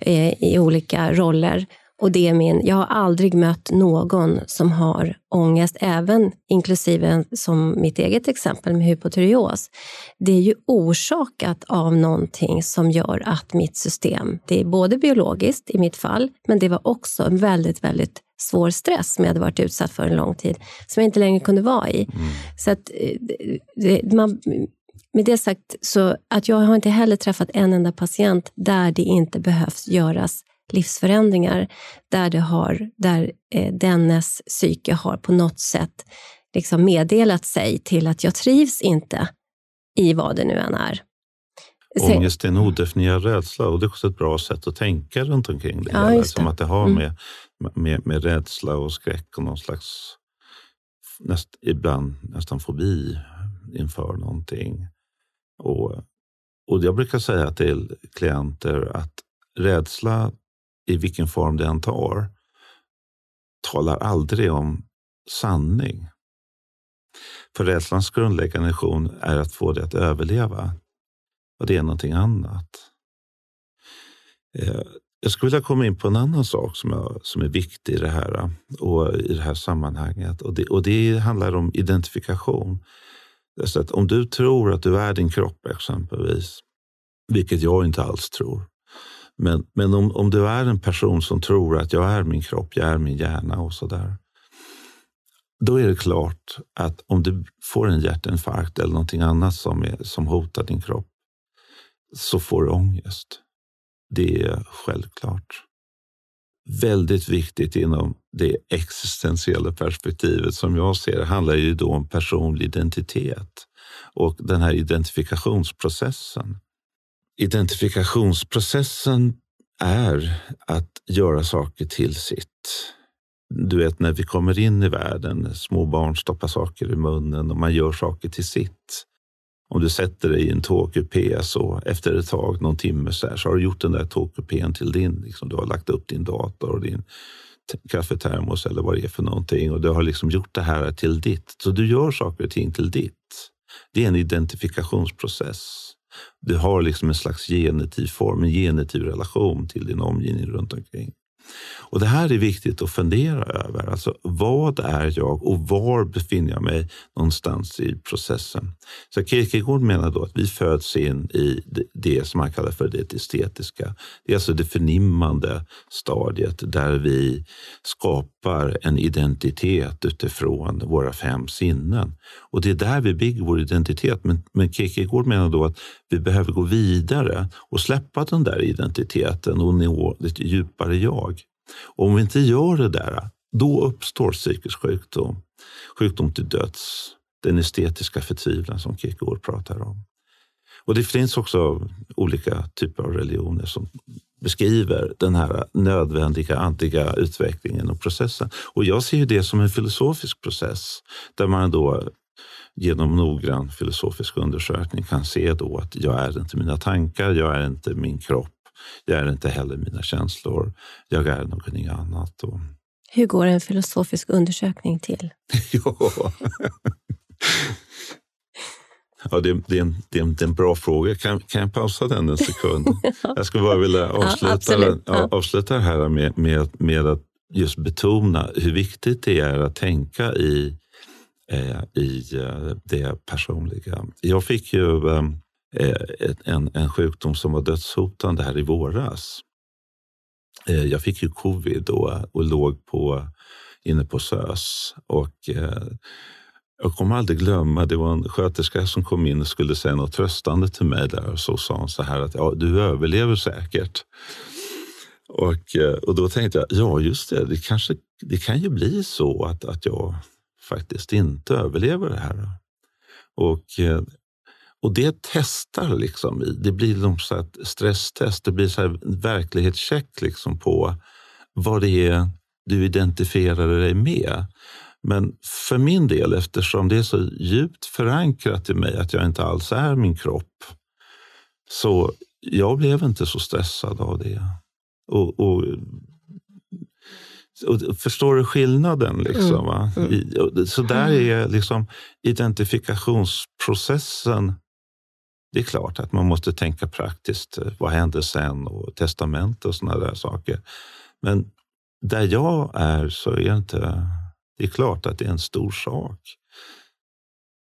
Speaker 1: Eh, i olika roller och det är min, jag har aldrig mött någon som har ångest, även inklusive som mitt eget exempel med hypotyreos. Det är ju orsakat av någonting som gör att mitt system, det är både biologiskt i mitt fall, men det var också en väldigt, väldigt svår stress som jag hade varit utsatt för en lång tid, som jag inte längre kunde vara i. Mm. Så att, eh, det, man, med det sagt, så att jag har inte heller träffat en enda patient där det inte behövs göras livsförändringar där, det har, där eh, dennes psyke har på något sätt liksom meddelat sig till att jag trivs inte i vad det nu än är.
Speaker 2: Ångest är en odefinierad rädsla och det är också ett bra sätt att tänka runt omkring det. Ja, det. Som att det har mm. med, med, med rädsla och skräck och någon slags, näst, ibland nästan fobi inför någonting. Och, och jag brukar säga till klienter att rädsla i vilken form den tar, talar aldrig om sanning. För rädslans grundläggande funktion är att få det att överleva. Och det är någonting annat. Eh, jag skulle vilja komma in på en annan sak som, jag, som är viktig i det här, och i det här sammanhanget. Och det, och det handlar om identifikation. Så att om du tror att du är din kropp exempelvis, vilket jag inte alls tror, men, men om, om du är en person som tror att jag är min kropp, jag är min hjärna och så där. Då är det klart att om du får en hjärtinfarkt eller någonting annat som, är, som hotar din kropp så får du ångest. Det är självklart. Väldigt viktigt inom det existentiella perspektivet som jag ser det handlar ju då om personlig identitet och den här identifikationsprocessen. Identifikationsprocessen är att göra saker till sitt. Du vet när vi kommer in i världen, små barn stoppar saker i munnen och man gör saker till sitt. Om du sätter dig i en tågkupé så efter ett tag, någon timme så, här, så har du gjort den där tågkupén till din. Liksom, du har lagt upp din dator och din kaffetermos eller vad det är för någonting och du har liksom gjort det här till ditt. Så du gör saker och ting till ditt. Det är en identifikationsprocess. Du har liksom en slags genitiv form, en genitiv relation till din omgivning runt omkring. Och Det här är viktigt att fundera över. Alltså, vad är jag och var befinner jag mig någonstans i processen? Så Kierkegaard menar då att vi föds in i det som han kallar för det estetiska. Det är alltså det förnimmande stadiet där vi skapar en identitet utifrån våra fem sinnen. Och det är där vi bygger vår identitet. Men, men Kierkegaard menar då att vi behöver gå vidare och släppa den där identiteten och nå ett djupare jag. Och om vi inte gör det där, då uppstår psykisk sjukdom, sjukdom till döds, den estetiska förtvivlan som Kierkegaard pratar om. Och det finns också olika typer av religioner som beskriver den här nödvändiga andliga utvecklingen och processen. Och jag ser det som en filosofisk process där man då genom noggrann filosofisk undersökning kan se då att jag är inte mina tankar, jag är inte min kropp, jag är inte heller mina känslor, jag är någonting annat. Och...
Speaker 1: Hur går en filosofisk undersökning till?
Speaker 2: ja. Ja, det, det, är en, det, är en, det, är en, bra fråga. Kan, kan jag pausa den en sekund? Jag skulle bara vilja avsluta, ja, ja. avsluta det här med, med, med att just betona hur viktigt det är att tänka i, Eh, i eh, det personliga. Jag fick ju eh, en, en sjukdom som var dödshotande här i våras. Jag fick ju covid då och låg på, inne på SÖS. Och, jag kommer aldrig glömma, det var en sköterska som kom in och skulle säga något tröstande till mig där och så sa hon så här att ja, du överlever säkert. Och, och då tänkte jag, ja just det, det, kanske, det kan ju bli så att, att jag faktiskt inte överlever det här. Och, eh, och det testar liksom, det blir någon så ett stresstest, det blir så här verklighetscheck liksom på vad det är du identifierar dig med. Men för min del, eftersom det är så djupt förankrat i mig att jag inte alls är min kropp, så jag blev inte så stressad av det. Och, och förstår du skillnaden? Liksom, mm. Mm. Så där är liksom identifikationsprocessen det är klart att man måste tänka praktiskt. Vad händer sen? Och testament och sådana där saker. Men där jag är så är det inte det är klart att det är en stor sak.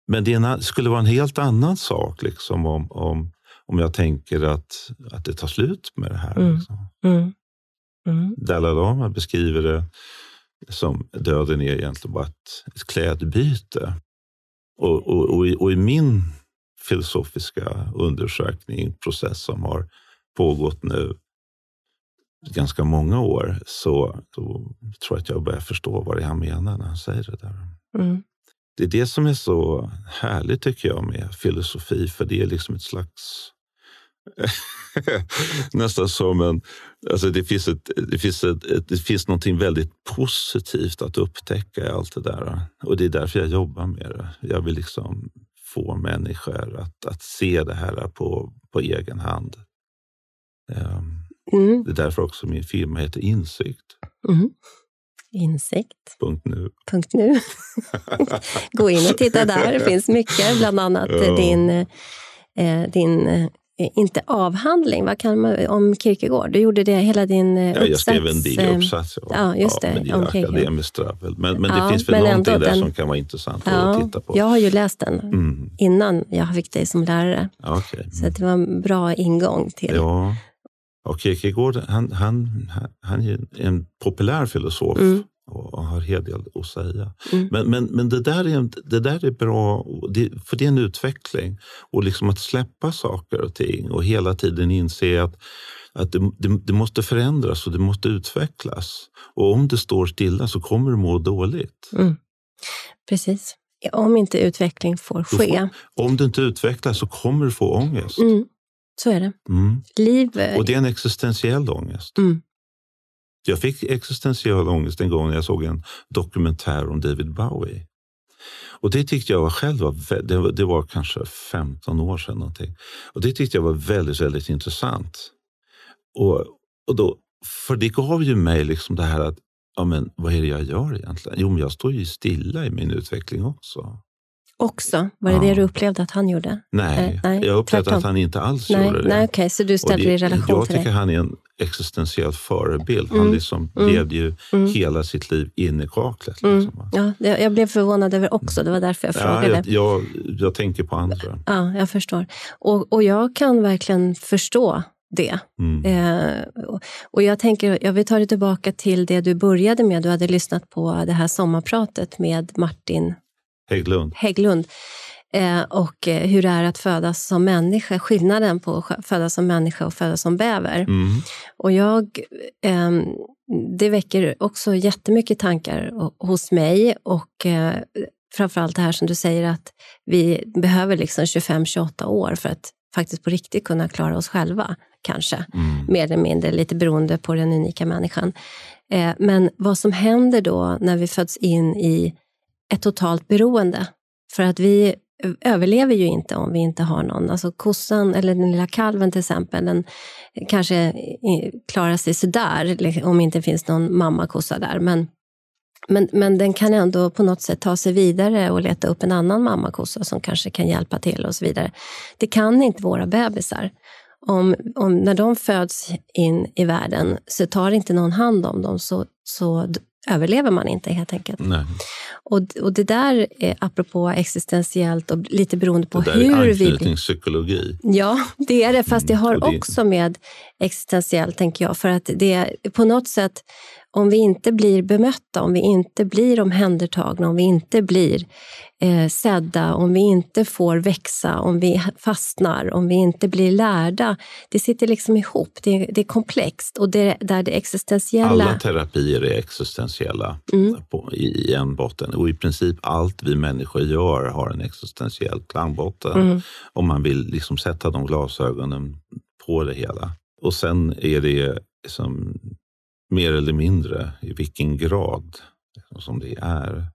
Speaker 2: Men det skulle vara en helt annan sak liksom, om, om, om jag tänker att, att det tar slut med det här. Mm. Liksom. Mm. Mm. Dalai Lama beskriver det som döden är egentligen bara ett, ett klädbyte. Och, och, och, i, och i min filosofiska undersökning, process som har pågått nu ganska många år så, tror jag att jag börjar förstå vad det är han menar när han säger det där. Mm. Det är det som är så härligt tycker jag med filosofi, för det är liksom ett slags nästan som en... Alltså det, finns ett, det, finns ett, det finns någonting väldigt positivt att upptäcka i allt det där. Och det är därför jag jobbar med det. Jag vill liksom få människor att, att se det här på, på egen hand. Um, Mm. Det är därför också min firma heter Insikt.
Speaker 1: Mm. Insikt.
Speaker 2: Punkt nu.
Speaker 1: Punkt nu. Gå in och titta där. Det finns mycket, bland annat ja. din, eh, din eh, inte avhandling, vad kan man, om Kierkegaard. Du gjorde det hela din
Speaker 2: eh,
Speaker 1: uppsats.
Speaker 2: Ja, jag skrev en digeruppsats.
Speaker 1: Ja. ja, just det. Ja,
Speaker 2: men det är akademiskt dravel. Men, men det finns väl någonting där den, som kan vara intressant att titta på.
Speaker 1: Jag har ju läst den mm. innan jag fick dig som lärare.
Speaker 2: Okay. Mm.
Speaker 1: Så det var en bra ingång till
Speaker 2: ja. Och Kierkegaard han, han, han är en populär filosof mm. Och har en hel del att säga. Mm. Men, men, men det, där är, det där är bra, för det är en utveckling. Och liksom att släppa saker och ting och hela tiden inse att, att det, det, det måste förändras och det måste utvecklas. Och om det står stilla så kommer du må dåligt.
Speaker 1: Mm. Precis. Om inte utveckling får ske.
Speaker 2: Får, om du inte utvecklas så kommer du få ångest.
Speaker 1: Mm. Så är det. Mm. Liv...
Speaker 2: Och det är en existentiell ångest. Jag fick existentiell ångest en gång när jag såg en dokumentär om David Bowie. Och det tyckte jag var själv var, det var, det var kanske 15 år sedan. Någonting. Och det tyckte jag var väldigt, väldigt intressant. Och, och då, för det gav ju mig liksom det här att, ja men vad är det jag gör egentligen? Jo, men jag står ju stilla i min utveckling också
Speaker 1: också? Var det ja. det du upplevde att han gjorde?
Speaker 2: Nej, eh, nej jag upplevde tvärtom. att han inte alls
Speaker 1: nej,
Speaker 2: gjorde det.
Speaker 1: Nej, okay, så du ställde det i relation
Speaker 2: jag
Speaker 1: till det?
Speaker 2: Jag tycker han är en existentiell förebild. Han mm. liksom mm. levde ju mm. hela sitt liv inne i kaklet.
Speaker 1: Mm. Liksom. Ja, jag blev förvånad över också. Det var därför jag frågade.
Speaker 2: Ja, jag, jag, jag tänker på andra.
Speaker 1: Ja, jag förstår. Och, och jag kan verkligen förstå det. Mm. Eh, och jag tänker, jag vill ta dig tillbaka till det du började med. Du hade lyssnat på det här sommarpratet med Martin
Speaker 2: Hägglund.
Speaker 1: Hägglund. Eh, och eh, hur det är att födas som människa, skillnaden på att födas som människa och födas som bäver. Mm. Och jag, eh, det väcker också jättemycket tankar hos mig och eh, framförallt det här som du säger att vi behöver liksom 25-28 år för att faktiskt på riktigt kunna klara oss själva, kanske. Mm. Mer eller mindre, lite beroende på den unika människan. Men vad som händer då när vi föds in i ett totalt beroende. För att vi överlever ju inte om vi inte har någon. Alltså kossan eller den lilla kalven till exempel, den kanske klarar sig sådär liksom, om det inte finns någon mammakossa där. Men, men, men den kan ändå på något sätt ta sig vidare och leta upp en annan mammakossa som kanske kan hjälpa till och så vidare. Det kan inte våra bebisar. Om, om, när de föds in i världen så tar inte någon hand om dem så, så överlever man inte helt enkelt.
Speaker 2: Nej.
Speaker 1: Och, och det där, är, apropå existentiellt och lite beroende på
Speaker 2: det där
Speaker 1: hur
Speaker 2: är
Speaker 1: vi...
Speaker 2: anknytningspsykologi.
Speaker 1: Ja, det är det. Fast det har
Speaker 2: Mm, det-
Speaker 1: också med existentiellt, tänker jag. För att det är på något sätt, om vi inte blir bemötta, om vi inte blir omhändertagna, om vi inte blir eh, sedda, om vi inte får växa, om vi fastnar, om vi inte blir lärda. Det sitter liksom ihop. Det, det är komplext och det, där det existentiella...
Speaker 2: Alla terapier är existentiella
Speaker 1: Mm.
Speaker 2: på, i, i en botten. Och i princip allt vi människor gör har en existentiell klangbotten.
Speaker 1: Mm.
Speaker 2: Om man vill liksom sätta de glasögonen på det hela. Och sen är det som mer eller mindre i vilken grad som det är.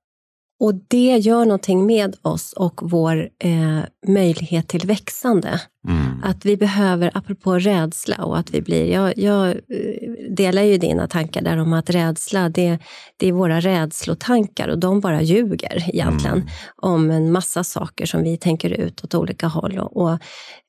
Speaker 1: Och det gör någonting med oss och vår eh, möjlighet till växande.
Speaker 2: Mm.
Speaker 1: Att vi behöver, apropå rädsla och att vi blir... Jag, jag eh, delar ju dina tankar där om att rädsla, det, det är våra rädslotankar och de bara ljuger egentligen
Speaker 2: Mm.
Speaker 1: om en massa saker som vi tänker ut åt olika håll. Och, och,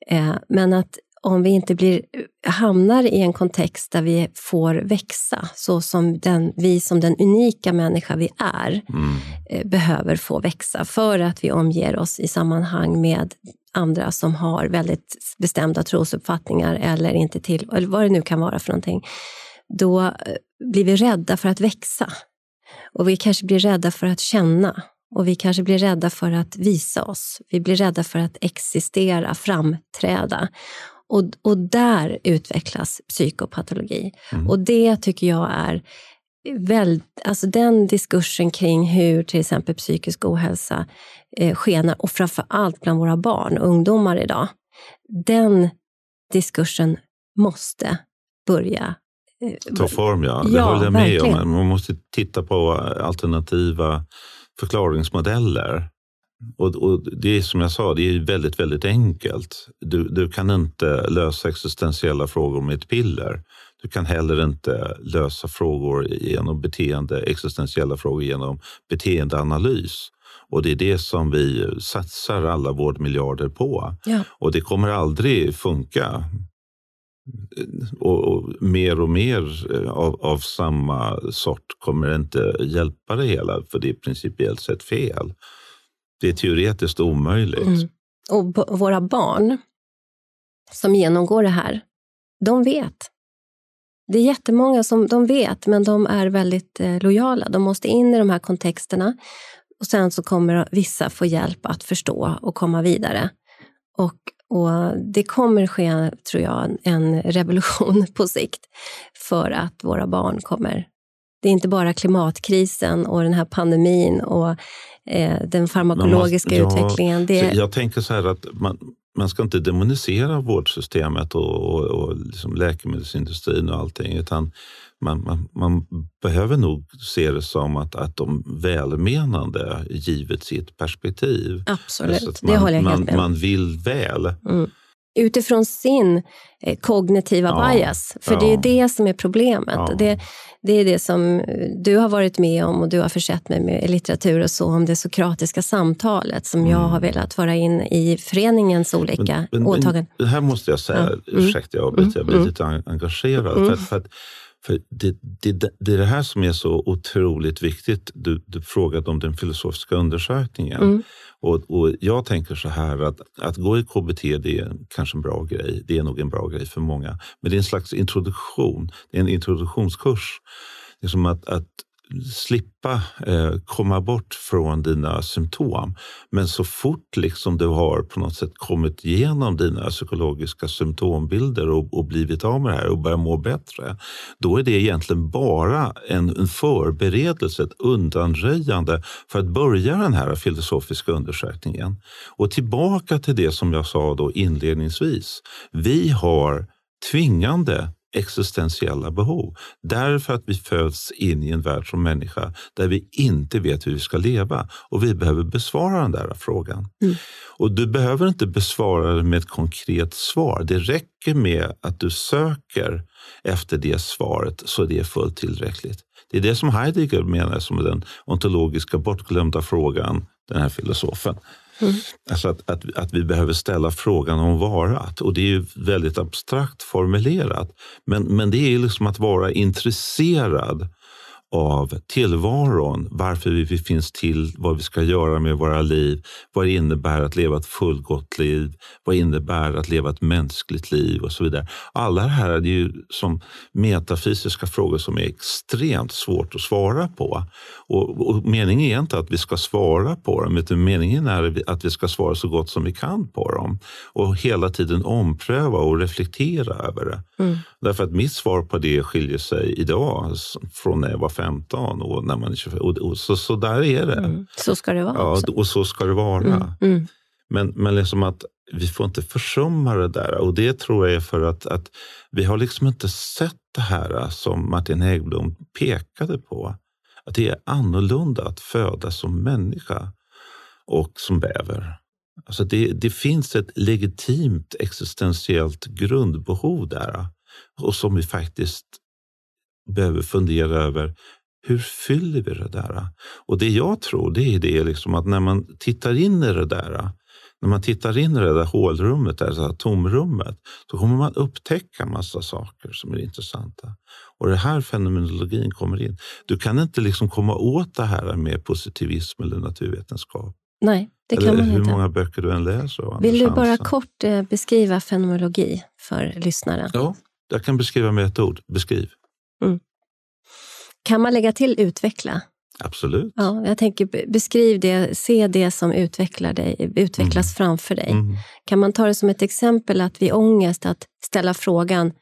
Speaker 1: eh, men att om vi inte blir, hamnar i en kontext där vi får växa, så som den, vi som den unika människa vi är,
Speaker 2: Mm.
Speaker 1: eh, behöver få växa för att vi omger oss i sammanhang med andra som har väldigt bestämda trosuppfattningar eller inte till, eller vad det nu kan vara för någonting. Då eh, blir vi rädda för att växa. Och vi kanske blir rädda för att känna. Och vi kanske blir rädda för att visa oss. Vi blir rädda för att existera, framträda. Och, och där utvecklas psykopatologi. Och det tycker jag är väl, alltså den diskursen kring hur till exempel psykisk ohälsa eh, skenar och framför allt bland våra barn och ungdomar idag. Den diskursen måste börja eh,
Speaker 2: Ta form, ja. Det
Speaker 1: Ja,
Speaker 2: håller jag med
Speaker 1: verkligen.
Speaker 2: om. Man måste titta på alternativa förklaringsmodeller. Och, och Det är som jag sa, det är väldigt, väldigt enkelt. Du, du kan inte lösa existentiella frågor med ett piller. Du kan heller inte lösa frågor genom beteende, existentiella frågor genom beteendeanalys. Och det är det som vi satsar alla vårdmiljarder på.
Speaker 1: Ja.
Speaker 2: Och det kommer aldrig funka. Och, och mer och mer av, av samma sort kommer inte hjälpa det hela, för det är principiellt sett fel. Det är teoretiskt omöjligt.
Speaker 1: Mm. Och våra barn som genomgår det här, de vet. Det är jättemånga som de vet, men de är väldigt eh, lojala. De måste in i de här kontexterna och sen så kommer vissa få hjälp att förstå och komma vidare. Och, och det kommer ske, tror jag, en- en revolution på sikt för att våra barn kommer... Det är inte bara klimatkrisen och den här pandemin och eh, den farmakologiska
Speaker 2: Man måste- ja,
Speaker 1: utvecklingen. Det,
Speaker 2: jag tänker så här att man, man ska inte demonisera vårdsystemet och, och, och liksom läkemedelsindustrin och allting, utan man, man, man behöver nog se det som att, att de välmenande givet sitt perspektiv.
Speaker 1: Absolut,
Speaker 2: Så att
Speaker 1: det
Speaker 2: man,
Speaker 1: håller jag
Speaker 2: man,
Speaker 1: helt med om.
Speaker 2: man vill väl.
Speaker 1: Mm. Utifrån sin eh, kognitiva
Speaker 2: Ja,
Speaker 1: bias, för det är
Speaker 2: ja.
Speaker 1: det som är problemet.
Speaker 2: Ja.
Speaker 1: Det, det är det som eh, du har varit med om och du har försett mig med litteratur och så om det sokratiska samtalet som jag har velat föra in i föreningens olika
Speaker 2: Mm. Men- men-
Speaker 1: åtaganden.
Speaker 2: Det här måste jag säga,
Speaker 1: Ja. Mm.
Speaker 2: ursäkta jag avbryter, jag blir
Speaker 1: Mm.
Speaker 2: lite en- engagerad.
Speaker 1: Mm.
Speaker 2: För, att, för, att, för det, det, det är det här som är så otroligt viktigt. Du, du frågade om den filosofiska undersökningen.
Speaker 1: Mm.
Speaker 2: Och, och Jag tänker så här att, att gå i KBT det är kanske en bra grej. Det är nog en bra grej för många. Men det är en slags introduktion. Det är en introduktionskurs. Det är som att, att slippa eh, komma bort från dina symptom. Men så fort liksom du har på något sätt kommit igenom dina psykologiska symptombilder och, och blivit av med det här och börjar må bättre, då är det egentligen bara en, en förberedelse, ett undanröjande för att börja den här filosofiska undersökningen. Och tillbaka till det som jag sa då inledningsvis. Vi har tvingande existentiella behov. Därför att vi föds in i en värld som människa där vi inte vet hur vi ska leva och vi behöver besvara den där frågan. Mm. Och du behöver inte besvara den med ett konkret svar. Det räcker med att du söker efter det svaret så det är fullt tillräckligt. Det är det som Heidegger menar som den ontologiska bortglömda frågan, den här filosofen. Mm. Alltså att, att, att vi behöver ställa frågan om varat. Och det är ju väldigt abstrakt formulerat. Men, men det är liksom att vara intresserad av tillvaron, varför vi finns till, vad vi ska göra med våra liv, vad det innebär att leva ett fullgott liv, vad det innebär att leva ett mänskligt liv och så vidare. Alla det här är ju som metafysiska frågor som är extremt svårt att svara på. Och, och meningen är inte att vi ska svara på dem, utan meningen är att vi ska svara så gott som vi kan på dem och hela tiden ompröva och reflektera över det. Mm. Därför att mitt svar på det skiljer sig idag från när jag var 15 och när man är 25. Och, och så, så där är det. Mm.
Speaker 1: Så ska det vara.
Speaker 2: Ja, också. och så ska det vara. Mm. Mm. Men, men liksom att vi får inte försumma det där. Och det tror jag är för att, att vi har liksom inte sett det här som Martin Hägglund pekade på. Att det är annorlunda att födas som människa och som bäver. Alltså det, det finns ett legitimt existentiellt grundbehov där och som vi faktiskt behöver fundera över hur fyller vi det där? Och det jag tror det är det liksom att när man tittar in i det där, när man tittar in i det där hålrummet, det där tomrummet, så kommer man upptäcka massa saker som är intressanta. Och det här fenomenologin kommer in. Du kan inte liksom komma åt det här med positivism eller naturvetenskap.
Speaker 1: Nej, det kan
Speaker 2: eller
Speaker 1: man
Speaker 2: hur
Speaker 1: inte.
Speaker 2: Hur många böcker du än läser.
Speaker 1: Vill du bara kort eh, beskriva fenomenologi för lyssnaren?
Speaker 2: Ja, jag kan beskriva med ett ord. Beskriv. Mm.
Speaker 1: Kan man lägga till utveckla?
Speaker 2: Absolut.
Speaker 1: Ja, jag tänker beskriv det, se det som utvecklar dig, utvecklas mm. framför dig. Mm. Kan man ta det som ett exempel att vid ångest att ställa frågan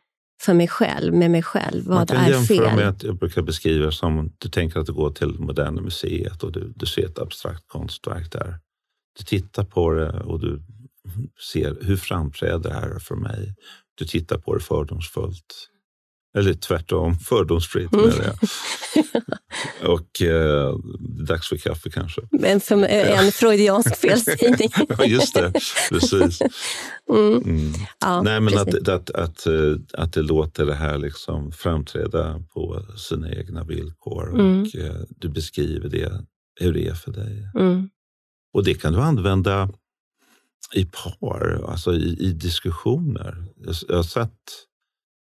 Speaker 1: för mig själv, med mig själv, vad är fel? Man kan jämföra
Speaker 2: med att jag brukar beskriva som du tänker att du går till Moderna Museet och du, du ser ett abstrakt konstverk där. Du tittar på det och du ser hur framträder det här för mig. Du tittar på det fördomsfullt. Eller tvärtom, fördomsfritt mm. menar jag. och eh, dags för kaffe kanske.
Speaker 1: Men för en freudiansk felsägning.
Speaker 2: ja, just det. Precis. Mm. Mm. Ja, Nej, men att, att, att, eh, att det låter det här liksom framträda på sina egna villkor mm. och eh, du beskriver det, hur det är för dig. Mm. Och det kan du använda i par, alltså i, i diskussioner. Jag, jag har sett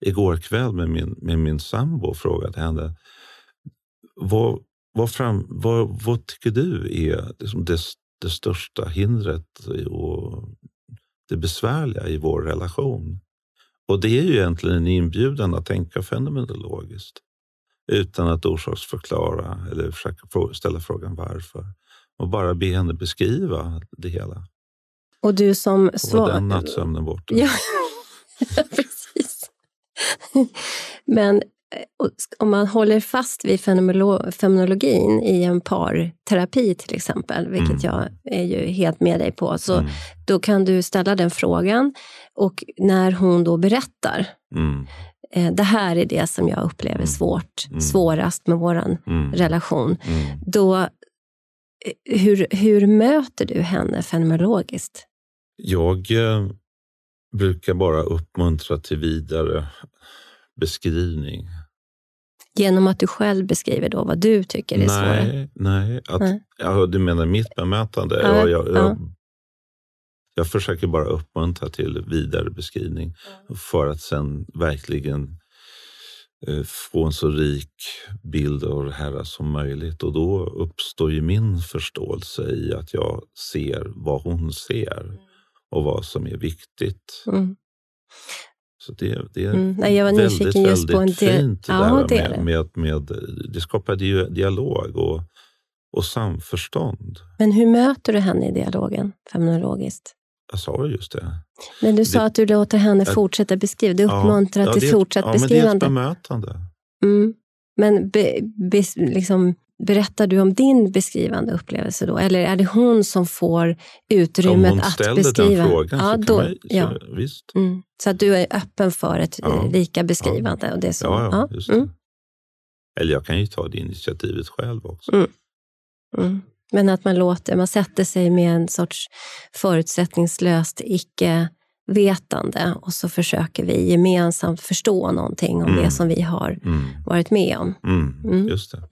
Speaker 2: igår kväll med min, med min sambo och frågat henne vad, vad, fram, vad, vad tycker du är liksom det, det största hindret och det besvärliga i vår relation? Och det är ju egentligen en inbjudan att tänka fenomenologiskt utan att orsaksförklara eller försöka ställa frågan varför. Och bara be henne beskriva det hela.
Speaker 1: Och du som
Speaker 2: svar... var den nattsömnen borta.
Speaker 1: Ja. Men eh, om man håller fast vid fenomenologin i en parterapi till exempel, vilket mm. jag är ju helt med dig på, så mm. då kan du ställa den frågan och när hon då berättar mm. Eh, det här är det som jag upplever mm. svårt, mm. svårast med vår mm. relation. Då, eh, hur, hur möter du henne fenomenologiskt?
Speaker 2: Jag brukar bara uppmuntra till vidare beskrivning.
Speaker 1: Genom att du själv beskriver då vad du tycker är
Speaker 2: nej,
Speaker 1: svårt?
Speaker 2: Nej, att, nej. Ja, du menar mitt bemötande? Ja, jag, jag, ja. jag, försöker bara uppmuntra till vidare beskrivning för att sen verkligen eh, få en så rik bild av det här som möjligt. Och då uppstår ju min förståelse i att jag ser vad hon ser och vad som är viktigt. Mm. Så det, det är
Speaker 1: Mm. Nej, jag var
Speaker 2: väldigt,
Speaker 1: nyfiken just på en
Speaker 2: väldigt
Speaker 1: del-
Speaker 2: fint det
Speaker 1: Ja,
Speaker 2: där med, med, med, det skapar di- dialog och, och samförstånd.
Speaker 1: Men hur möter du henne i dialogen, feminologiskt?
Speaker 2: Jag sa ju just det.
Speaker 1: Men du sa
Speaker 2: Det-
Speaker 1: att du låter henne fortsätta beskriva. Du uppmuntrar
Speaker 2: ja,
Speaker 1: till
Speaker 2: det är ett-
Speaker 1: fortsatt
Speaker 2: ja, Men det är ett
Speaker 1: beskrivande.
Speaker 2: bemötande.
Speaker 1: Mm. Men be, bes- liksom, berättar du om din beskrivande upplevelse då? Eller är det hon som får
Speaker 2: Om
Speaker 1: utrymmet
Speaker 2: hon
Speaker 1: att
Speaker 2: ställer
Speaker 1: beskriva?
Speaker 2: den frågan
Speaker 1: ja,
Speaker 2: så kan
Speaker 1: då,
Speaker 2: man, så,
Speaker 1: ja.
Speaker 2: visst.
Speaker 1: Mm. Så att du är öppen för ett
Speaker 2: Ja.
Speaker 1: lika beskrivande? Och det så.
Speaker 2: Ja, ja, just det.
Speaker 1: Mm.
Speaker 2: Eller jag kan ju ta det initiativet själv också.
Speaker 1: Mm. Mm. Men att man låter, man sätter sig med en sorts förutsättningslöst icke-vetande och så försöker vi gemensamt förstå någonting om
Speaker 2: Mm.
Speaker 1: det som vi har
Speaker 2: Mm.
Speaker 1: varit med om.
Speaker 2: Mm.
Speaker 1: Mm.
Speaker 2: Just det.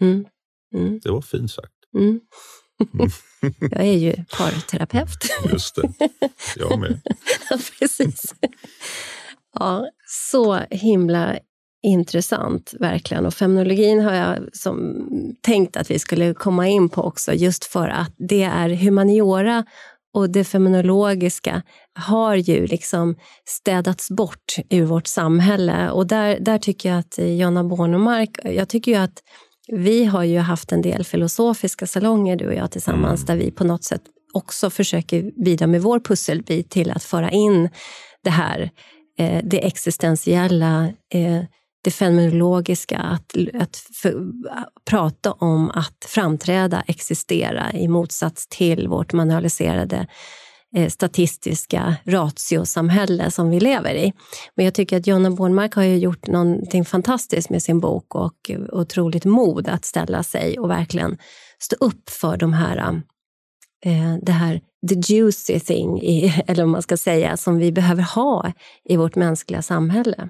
Speaker 1: Mm. Mm.
Speaker 2: Det var fint sagt.
Speaker 1: Mm. Jag är ju parterapeut.
Speaker 2: Just det. Jag med.
Speaker 1: Ja, Precis. Ja, så himla intressant verkligen. Och feminologin har jag som tänkt att vi skulle komma in på också, just för att det är humaniora och det feminologiska har ju liksom städats bort ur vårt samhälle. Och där, där tycker jag att Jonna Bornemark, jag tycker ju att vi har ju haft en del filosofiska salonger, du och jag tillsammans,
Speaker 2: Mm.
Speaker 1: där vi på något sätt också försöker bidra med vår pusselbit till att föra in det här, eh, det existentiella, eh, det fenomenologiska, att, att för, prata om att framträda, existera i motsats till vårt manualiserade Eh, statistiska ratiosamhälle som vi lever i. Men jag tycker att Jonna Bornmark har ju gjort någonting fantastiskt med sin bok och otroligt mod att ställa sig och verkligen stå upp för de här, eh, det här the juicy thing, eller vad man ska säga, som vi behöver ha i vårt mänskliga samhälle.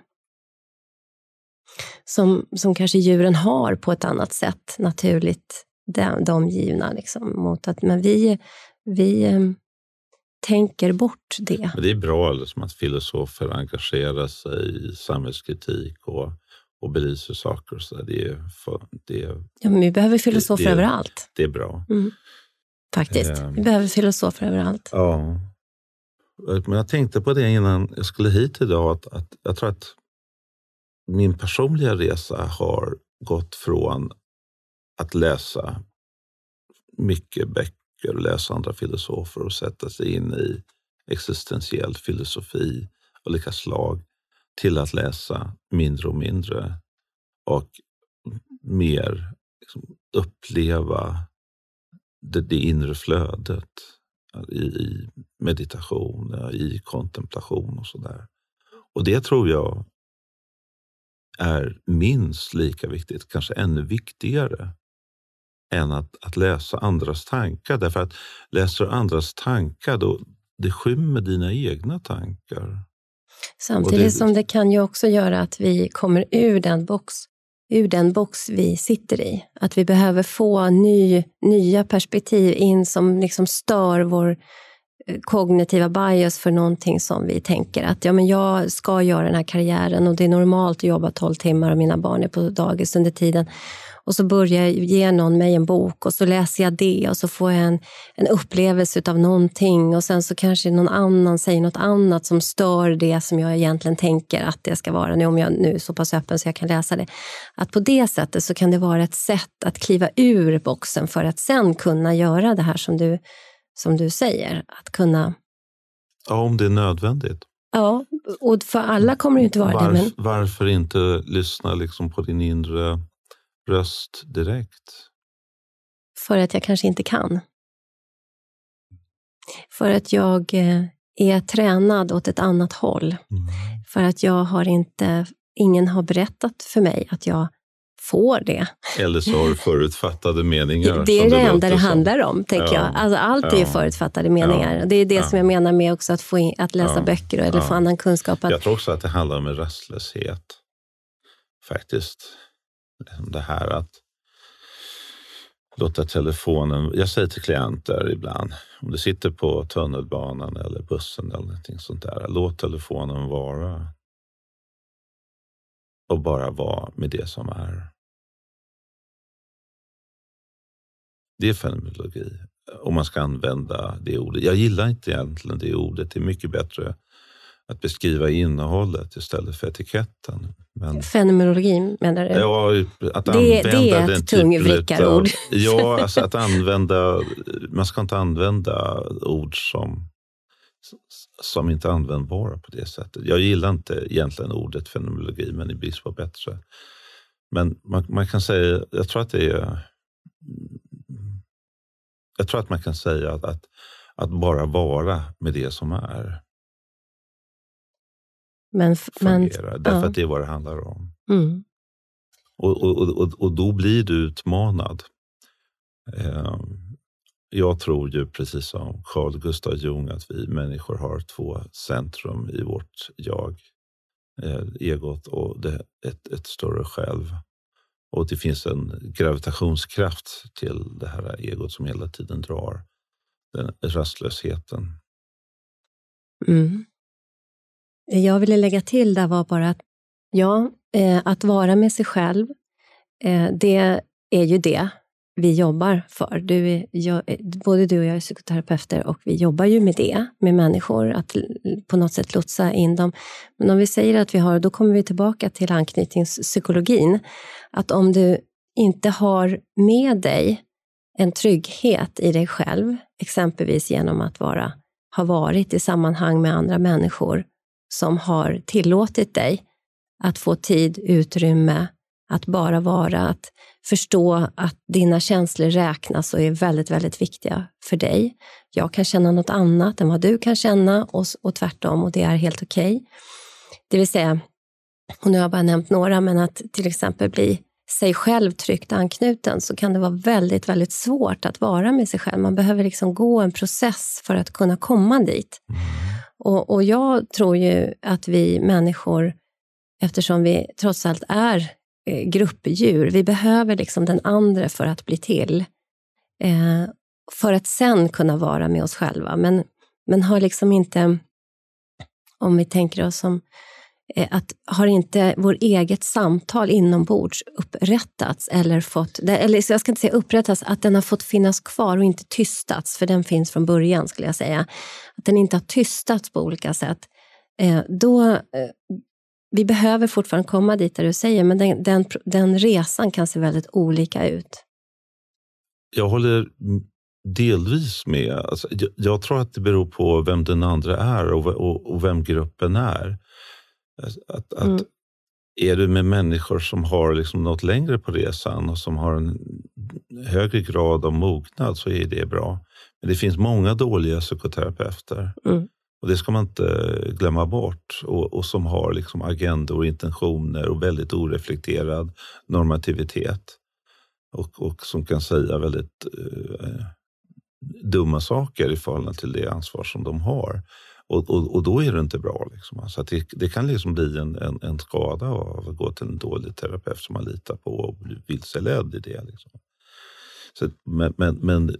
Speaker 1: Som, som kanske djuren har på ett annat sätt, naturligt, de, de givna. Liksom, mot att, men vi, vi eh, tänker bort det.
Speaker 2: Men det är bra liksom, att filosofer engagerar sig i samhällskritik och, och belyser saker. Och så där. det, är för, det, är-
Speaker 1: Ja, men vi behöver filosofer
Speaker 2: Det- det-
Speaker 1: överallt.
Speaker 2: det är bra.
Speaker 1: Faktiskt.
Speaker 2: Ehm.
Speaker 1: Vi behöver filosofer överallt.
Speaker 2: Ja. Men jag tänkte på det innan jag skulle hit idag. Att, att jag tror att min personliga resa har gått från att läsa mycket böcker och läsa andra filosofer och sätta sig in i existentiell filosofi av olika slag till att läsa mindre och mindre och mer liksom, uppleva det, det inre flödet i, i meditation, i kontemplation och sådär. Och det tror jag är minst lika viktigt, kanske ännu viktigare än att, att läsa andras tankar. Därför att läser du andras tankar, då det skymmer dina egna tankar.
Speaker 1: Samtidigt
Speaker 2: det-
Speaker 1: som det kan ju också göra att vi kommer ur den box ur den box vi sitter i. Att vi behöver få ny, nya perspektiv in som liksom stör vår eh, kognitiva bias för någonting som vi tänker att ja, men jag ska göra den här karriären och det är normalt att jobba 12 timmar och mina barn är på dagis under tiden. Och så börjar ge någon mig en bok och så läser jag det och så får jag en, en upplevelse av någonting och sen så kanske någon annan säger något annat som stör det som jag egentligen tänker att det ska vara nu om jag nu är så pass öppen så jag kan läsa det. Att på det sättet så kan det vara ett sätt att kliva ur boxen för att sen kunna göra det här som du, som du säger. Att kunna,
Speaker 2: Ja, om det är nödvändigt.
Speaker 1: ja, och för alla kommer det inte vara det.
Speaker 2: Varf,
Speaker 1: Men,
Speaker 2: Varför inte lyssna liksom på din inre röst direkt?
Speaker 1: för att jag kanske inte kan. För att jag eh, är tränad åt ett annat håll.
Speaker 2: Mm.
Speaker 1: För att jag har inte, ingen har berättat för mig att jag får det.
Speaker 2: Eller så har du förutfattade meningar.
Speaker 1: Det är det enda det handlar om, tänker
Speaker 2: Ja.
Speaker 1: jag. Alltså, allt är
Speaker 2: Ja.
Speaker 1: förutfattade meningar. Det är det
Speaker 2: Ja.
Speaker 1: som jag menar med också att, få in, att läsa
Speaker 2: Ja.
Speaker 1: böcker eller
Speaker 2: Ja.
Speaker 1: få annan kunskap. Att,
Speaker 2: Jag tror också att det handlar om en rastlöshet. Faktiskt. Liksom det här att låta telefonen... Jag säger till klienter ibland, om du sitter på tunnelbanan eller bussen eller någonting sånt där, låt telefonen vara. Och bara vara med det som är. Det är fenomenologi, om man ska använda det ordet. Jag gillar inte egentligen det ordet. Det är mycket bättre att beskriva innehållet istället för etiketten.
Speaker 1: Men, Fenomenologi menar du?
Speaker 2: Ja, att
Speaker 1: det,
Speaker 2: använda
Speaker 1: det är ett tungvrickarord.
Speaker 2: Ja, alltså att använda, man ska inte använda ord som, som inte är användbara på det sättet. Jag gillar inte egentligen ordet fenomenologi, men i brist på bättre. Men man, man kan säga, jag tror att det är jag tror att man kan säga att, att, att bara vara med det som är
Speaker 1: men,
Speaker 2: fungerar.
Speaker 1: Men,
Speaker 2: därför
Speaker 1: ja.
Speaker 2: att det är vad det handlar om.
Speaker 1: Mm.
Speaker 2: Och, och, och, och då blir du utmanad. Eh, jag tror ju precis som Carl Gustav Jung att vi människor har två centrum i vårt jag. Eh, egot och det, ett, ett större själv. Och det finns en gravitationskraft till det här egot som hela tiden drar den rastlösheten.
Speaker 1: Mm. Jag ville lägga till där var bara att ja, eh, att vara med sig själv, eh, det är ju det vi jobbar för. Du, jag, eh, både du och jag är psykoterapeuter och vi jobbar ju med det, med människor, att på något sätt lotsa in dem. Men om vi säger att vi har, då kommer vi tillbaka till anknytningspsykologin, att om du inte har med dig en trygghet i dig själv, exempelvis genom att vara, ha varit i sammanhang med andra människor som har tillåtit dig att få tid, utrymme, att bara vara, att förstå att dina känslor räknas och är väldigt, väldigt viktiga för dig. Jag kan känna något annat än vad du kan känna och, och tvärtom och det är helt okej. Okay. Det vill säga, och nu har jag bara nämnt några, men att till exempel bli sig själv tryggt anknuten så kan det vara väldigt, väldigt svårt att vara med sig själv. Man behöver liksom gå en process för att kunna komma dit. Mm. Och, och jag tror ju att vi människor, eftersom vi trots allt är eh, gruppdjur, vi behöver liksom den andra för att bli till. Eh, för att sen kunna vara med oss själva. Men, men har liksom inte, om vi tänker oss som Eh, att har inte vår eget samtal inombords upprättats eller fått, eller jag ska inte säga upprättats, att den har fått finnas kvar och inte tystats, för den finns från början skulle jag säga. Att den inte har tystats på olika sätt. Eh, då, eh, vi behöver fortfarande komma dit där du säger, men den, den, den resan kan se väldigt olika ut.
Speaker 2: Jag håller delvis med. Alltså, jag, jag, tror att det beror på vem den andra är och, och, och vem gruppen är. Att, att mm. Är du med människor som har liksom något längre på resan och som har en högre grad av mognad så är det bra. Men det finns många dåliga psykoterapeuter. Mm. Och Det ska man inte glömma bort. Och, och som har liksom agendor och intentioner och väldigt oreflekterad normativitet. Och, och som kan säga väldigt eh, dumma saker i förhållande till det ansvar som de har. Och, och, och, då är det inte bra. Liksom. Alltså det, det, kan liksom bli en, en, en, skada av att gå till en dålig terapeut som man litar på och blir vilseledd i det. Liksom. Så, men, men, men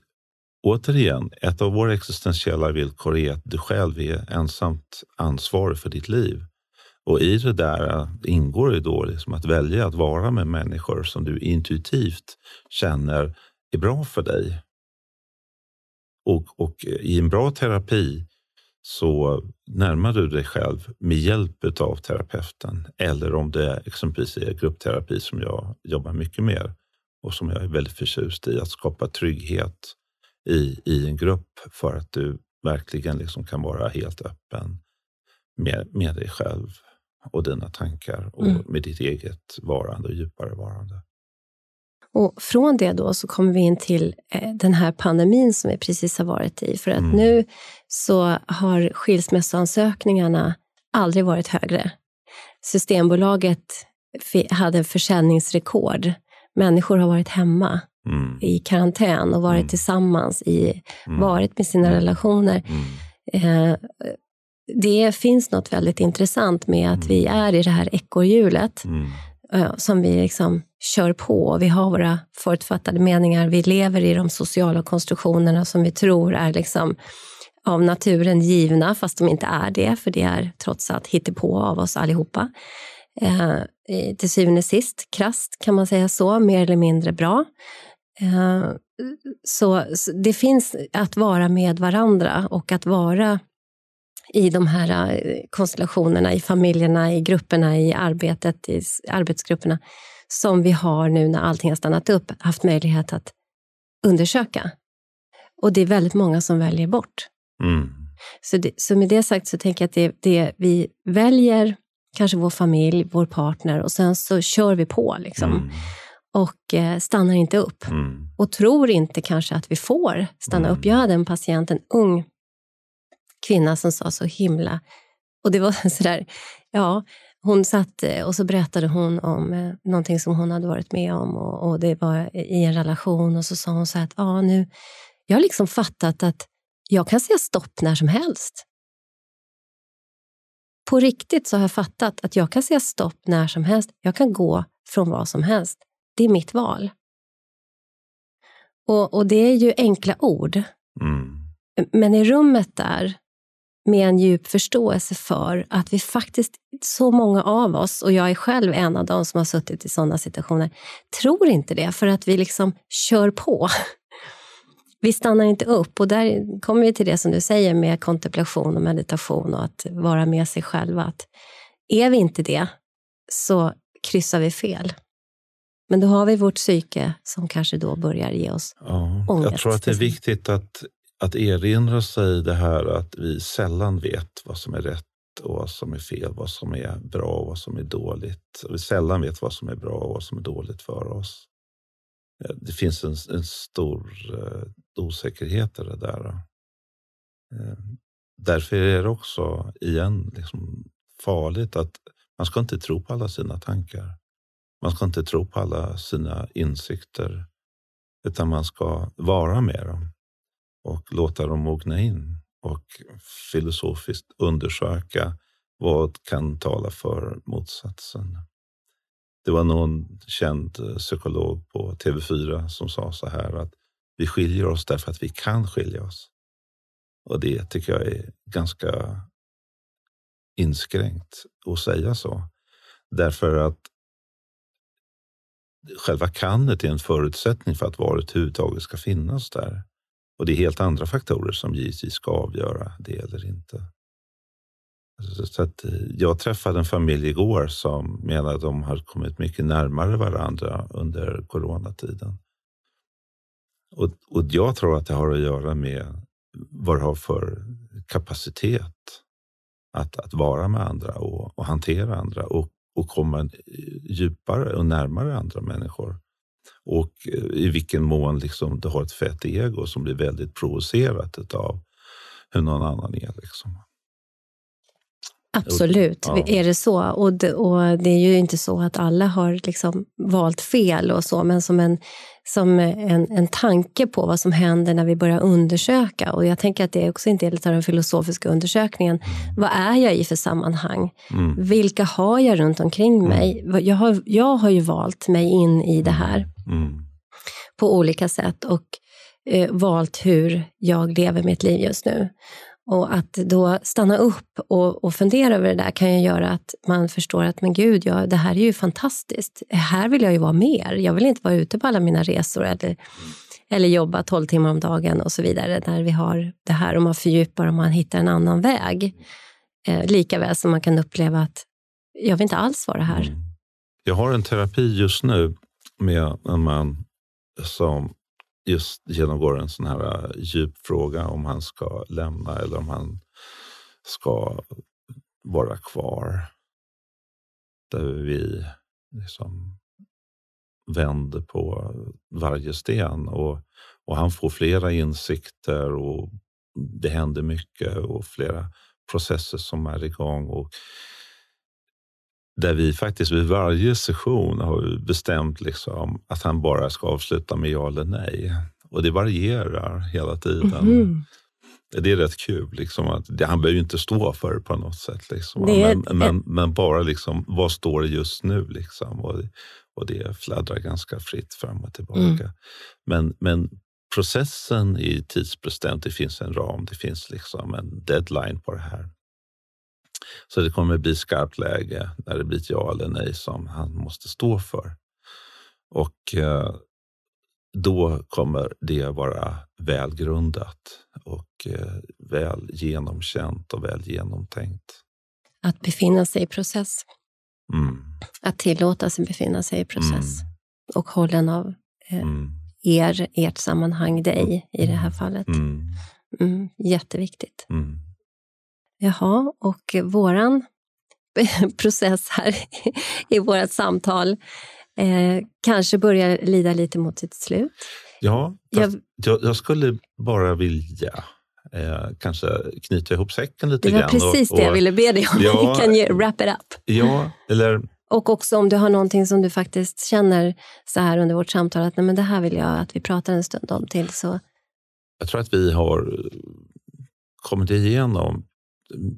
Speaker 2: återigen, ett av våra existentiella villkor är att du själv är ensamt ansvarig för ditt liv. Och i det där ingår ju då liksom att välja att vara med människor som du intuitivt känner är bra för dig. Och, och i en bra terapi så närmar du dig själv med hjälp av terapeuten. Eller om det exempelvis är gruppterapi som jag jobbar mycket med och som jag är väldigt förtjust i, att skapa trygghet i, i en grupp för att du verkligen liksom kan vara helt öppen med, med dig själv och dina tankar och mm. med ditt eget varande och djupare varande.
Speaker 1: Och från det då så kommer vi in till eh, den här pandemin som vi precis har varit i. För att mm. nu så har skilsmässoansökningarna aldrig varit högre. Systembolaget hade försäljningsrekord. Människor har varit hemma mm. i karantän och varit mm. tillsammans, i, mm. varit med sina relationer. Mm. Eh, det finns något väldigt intressant med att vi är i det här ekorrhjulet Eh, som vi liksom kör på. Vi har våra förutfattade meningar. Vi lever i de sociala konstruktionerna som vi tror är liksom av naturen givna, fast de inte är det, för det är trots allt hittepå av oss allihopa. Eh, till syvende och sist, krast kan man säga så, mer eller mindre bra. Eh, så, så det finns att vara med varandra och att vara i de här eh, konstellationerna, i familjerna, i grupperna, i arbetet, i arbetsgrupperna som vi har nu när allting har stannat upp, haft möjlighet att undersöka. Och det är väldigt många som väljer bort. Mm. Så, det, så med det sagt så tänker jag att det, det vi väljer, kanske vår familj, vår partner och sen så kör vi på. Liksom. Mm. Och eh, stannar inte upp. Mm. Och tror inte kanske att vi får stanna upp. Jag hade en patient, en ung kvinna som sa så himla... Och det var sådär, ja, hon satt eh, och så berättade hon om eh, någonting som hon hade varit med om och, och, det var i en relation och så sa hon så här att ja, nu, jag har liksom fattat att jag kan säga stopp när som helst. På riktigt så har jag fattat att jag kan säga stopp när som helst. Jag kan gå från vad som helst. Det är mitt val. Och, och det är ju enkla ord. Mm. Men i rummet där med en djup förståelse för att vi faktiskt, så många av oss, och jag är själv en av dem som har suttit i sådana situationer, tror inte det för att vi liksom kör på. Vi stannar inte upp och där kommer vi till det som du säger med kontemplation och meditation och att vara med sig själva. Att är vi inte det så kryssar vi fel. Men då har vi vårt psyke som kanske då börjar ge oss ja, ångest.
Speaker 2: Jag tror att det är viktigt att att erinra sig det här att vi sällan vet vad som är rätt och vad som är fel, vad som är bra och vad som är dåligt. Vi sällan vet vad som är bra och vad som är dåligt för oss. Eh, det finns en, en stor eh, osäkerhet i det där. Eh, därför är det också, igen, liksom farligt att man ska inte tro på alla sina tankar. Man ska inte tro på alla sina insikter, utan man ska vara med dem och låta dem mogna in och filosofiskt undersöka vad kan tala för motsatsen. Det var någon känd eh, psykolog på TV4 som sa så här att vi skiljer oss därför att vi kan skilja oss. Och det tycker jag är ganska inskränkt att säga så. Därför att själva kannet är en förutsättning för att varet överhuvudtaget ska finnas där. Och det är helt andra faktorer som givetvis ska avgöra det eller inte. Alltså, så att eh, jag träffade en familj igår som menade att de har kommit mycket närmare varandra under coronatiden. Och, och jag tror att det har att göra med vad du har för kapacitet att, att vara med andra och, och hantera andra och, och komma eh, djupare och närmare andra människor och eh, i vilken mån liksom du har ett fett ego som blir väldigt provocerat av hur någon annan är. Liksom.
Speaker 1: Absolut, ja. är det så. Och det, och det är ju inte så att alla har liksom valt fel och så, men som, en, som en, en tanke på vad som händer när vi börjar undersöka. Och jag tänker att det är också en del av den filosofiska undersökningen. Vad är jag i för sammanhang? Mm. Vilka har jag runt omkring mm. mig? Jag har, jag har ju valt mig in i det här mm. på olika sätt och eh, valt hur jag lever mitt liv just nu. Och att då stanna upp och, och fundera över det där kan ju göra att man förstår att men gud, ja, det här är ju fantastiskt. Här vill jag ju vara mer. Jag vill inte vara ute på alla mina resor eller, eller jobba 12 timmar om dagen och så vidare. När vi har det här och man fördjupar och man hittar en annan väg. Eh, Likaväl som man kan uppleva att jag vill inte alls vara här.
Speaker 2: Jag har en terapi just nu med en man som just genomgår en sån här äh, djup fråga om han ska lämna eller om han ska vara kvar. Där vi liksom vänder på varje sten och, och han får flera insikter och det händer mycket och flera processer som är igång. Och där vi faktiskt vid varje session har bestämt liksom att han bara ska avsluta med ja eller nej. Och det varierar hela tiden. Mm. Det är rätt kul. Liksom, att det, han behöver ju inte stå för det på något sätt. Liksom. Det men, men, men, bara liksom, vad står det just nu? Liksom? Och, och det fladdrar ganska fritt fram och tillbaka. Mm. Men, men processen är tidsbestämt. Det finns en ram, det finns liksom en deadline på det här. Så det kommer bli skarpt läge när det blir ett ja eller nej som han måste stå för. Och eh, då kommer det vara välgrundat och eh, väl genomkänt och väl genomtänkt.
Speaker 1: Att befinna sig i process.
Speaker 2: Mm.
Speaker 1: Att tillåta sig befinna sig i process.
Speaker 2: Mm.
Speaker 1: Och hållen av eh,
Speaker 2: Mm.
Speaker 1: er, ert sammanhang, dig i det här fallet.
Speaker 2: Mm.
Speaker 1: Mm, jätteviktigt. Jaha, och våran process här i vårt samtal eh, kanske börjar lida lite mot sitt slut.
Speaker 2: Ja,
Speaker 1: Jag-
Speaker 2: jag, jag skulle bara vilja eh, kanske knyta ihop säcken lite
Speaker 1: Det var
Speaker 2: grann.
Speaker 1: precis
Speaker 2: och,
Speaker 1: det jag ville be dig om.
Speaker 2: Ja.
Speaker 1: kan ju wrap it up.
Speaker 2: Ja, eller
Speaker 1: Och också om du har någonting som du faktiskt känner så här under vårt samtal, att nej, men det här vill jag att vi pratar en stund om till. Så
Speaker 2: jag tror att vi har kommit igenom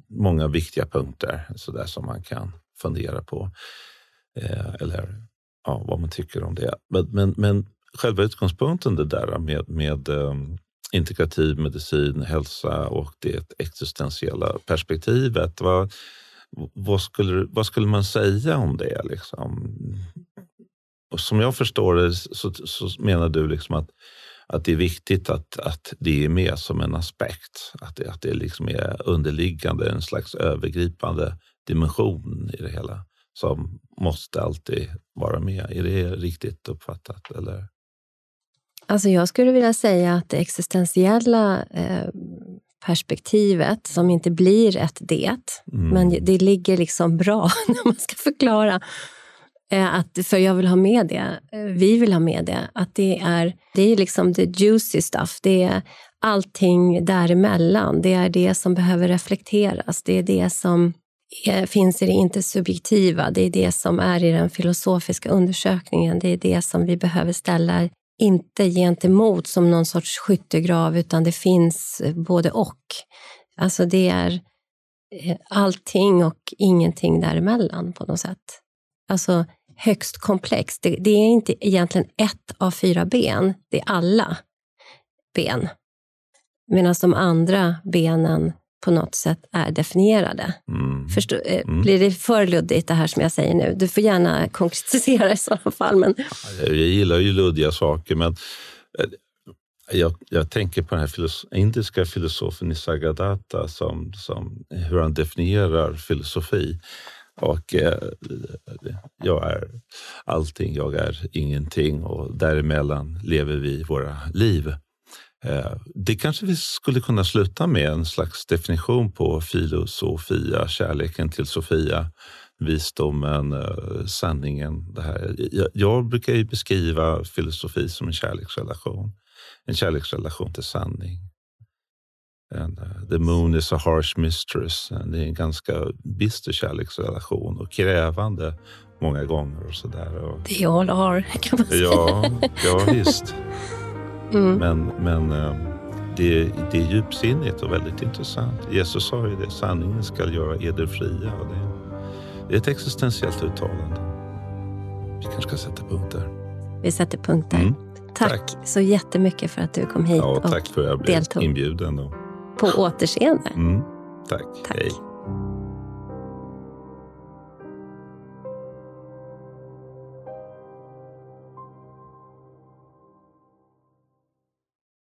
Speaker 2: många viktiga punkter så där som man kan fundera på. Eh, eller ja, vad man tycker om det. Men, men, men själva utgångspunkten det där med, med eh, integrativ medicin, hälsa och det existentiella perspektivet. Vad, vad, skulle, vad skulle man säga om det? Liksom? Och som jag förstår det så, så menar du liksom att, att det är viktigt att, att det är med som en aspekt. Att det, att det liksom är underliggande, en slags övergripande dimension i det hela som måste alltid vara med. Är det riktigt uppfattat? Eller?
Speaker 1: Alltså jag skulle vilja säga att det existentiella eh, perspektivet, som inte blir ett det,
Speaker 2: Mm.
Speaker 1: men det ligger liksom bra när man ska förklara. Eh, att, för jag vill ha med det, eh, vi vill ha med det, att det är, det är liksom the juicy stuff. Det är allting däremellan. Det är det som behöver reflekteras. Det är det som är, finns i det intersubjektiva. Det är det som är i den filosofiska undersökningen. Det är det som vi behöver ställa inte gentemot som någon sorts skyttegrav, utan det finns både och. Alltså det är allting och ingenting däremellan på något sätt. Alltså högst komplext. Det, det är inte egentligen ett av fyra ben, det är alla ben. Medan de andra benen på något sätt är definierade.
Speaker 2: Mm.
Speaker 1: Förstå, eh,
Speaker 2: Mm.
Speaker 1: Blir det för luddigt det här som jag säger nu? Du får gärna konkretisera i sådana fall. Men
Speaker 2: Jag gillar ju luddiga saker, men eh, jag, jag tänker på den här filos indiska filosofen Nisargadatta, som, som, hur han definierar filosofi. Och eh, jag är allting, jag är ingenting och däremellan lever vi våra liv. Eh, det kanske vi skulle kunna sluta med en slags definition på filosofia, kärleken till Sofia, visdomen, eh, sanningen. Det här. Jag, jag brukar ju beskriva filosofi som en kärleksrelation. En kärleksrelation till sanning. And, uh, the moon is a harsh mistress. Det är en ganska bister kärleksrelation och krävande många gånger. och så där. Och,
Speaker 1: det all are, kan man säga.
Speaker 2: ja, ja, visst.
Speaker 1: Mm.
Speaker 2: Men, men eh, det, det är djupsinnigt och väldigt intressant. Jesus sa ju det, sanningen ska göra eder fria. Och det, det är ett existentiellt uttalande. Vi kanske ska sätta punkt där.
Speaker 1: Vi sätter punkt där.
Speaker 2: Mm,
Speaker 1: tack,
Speaker 2: tack.
Speaker 1: så jättemycket för att du kom hit
Speaker 2: Ja, tack
Speaker 1: och
Speaker 2: för att jag blev
Speaker 1: deltog.
Speaker 2: inbjuden. Och,
Speaker 1: på återseende.
Speaker 2: mm, tack.
Speaker 1: Tack.
Speaker 2: Hej.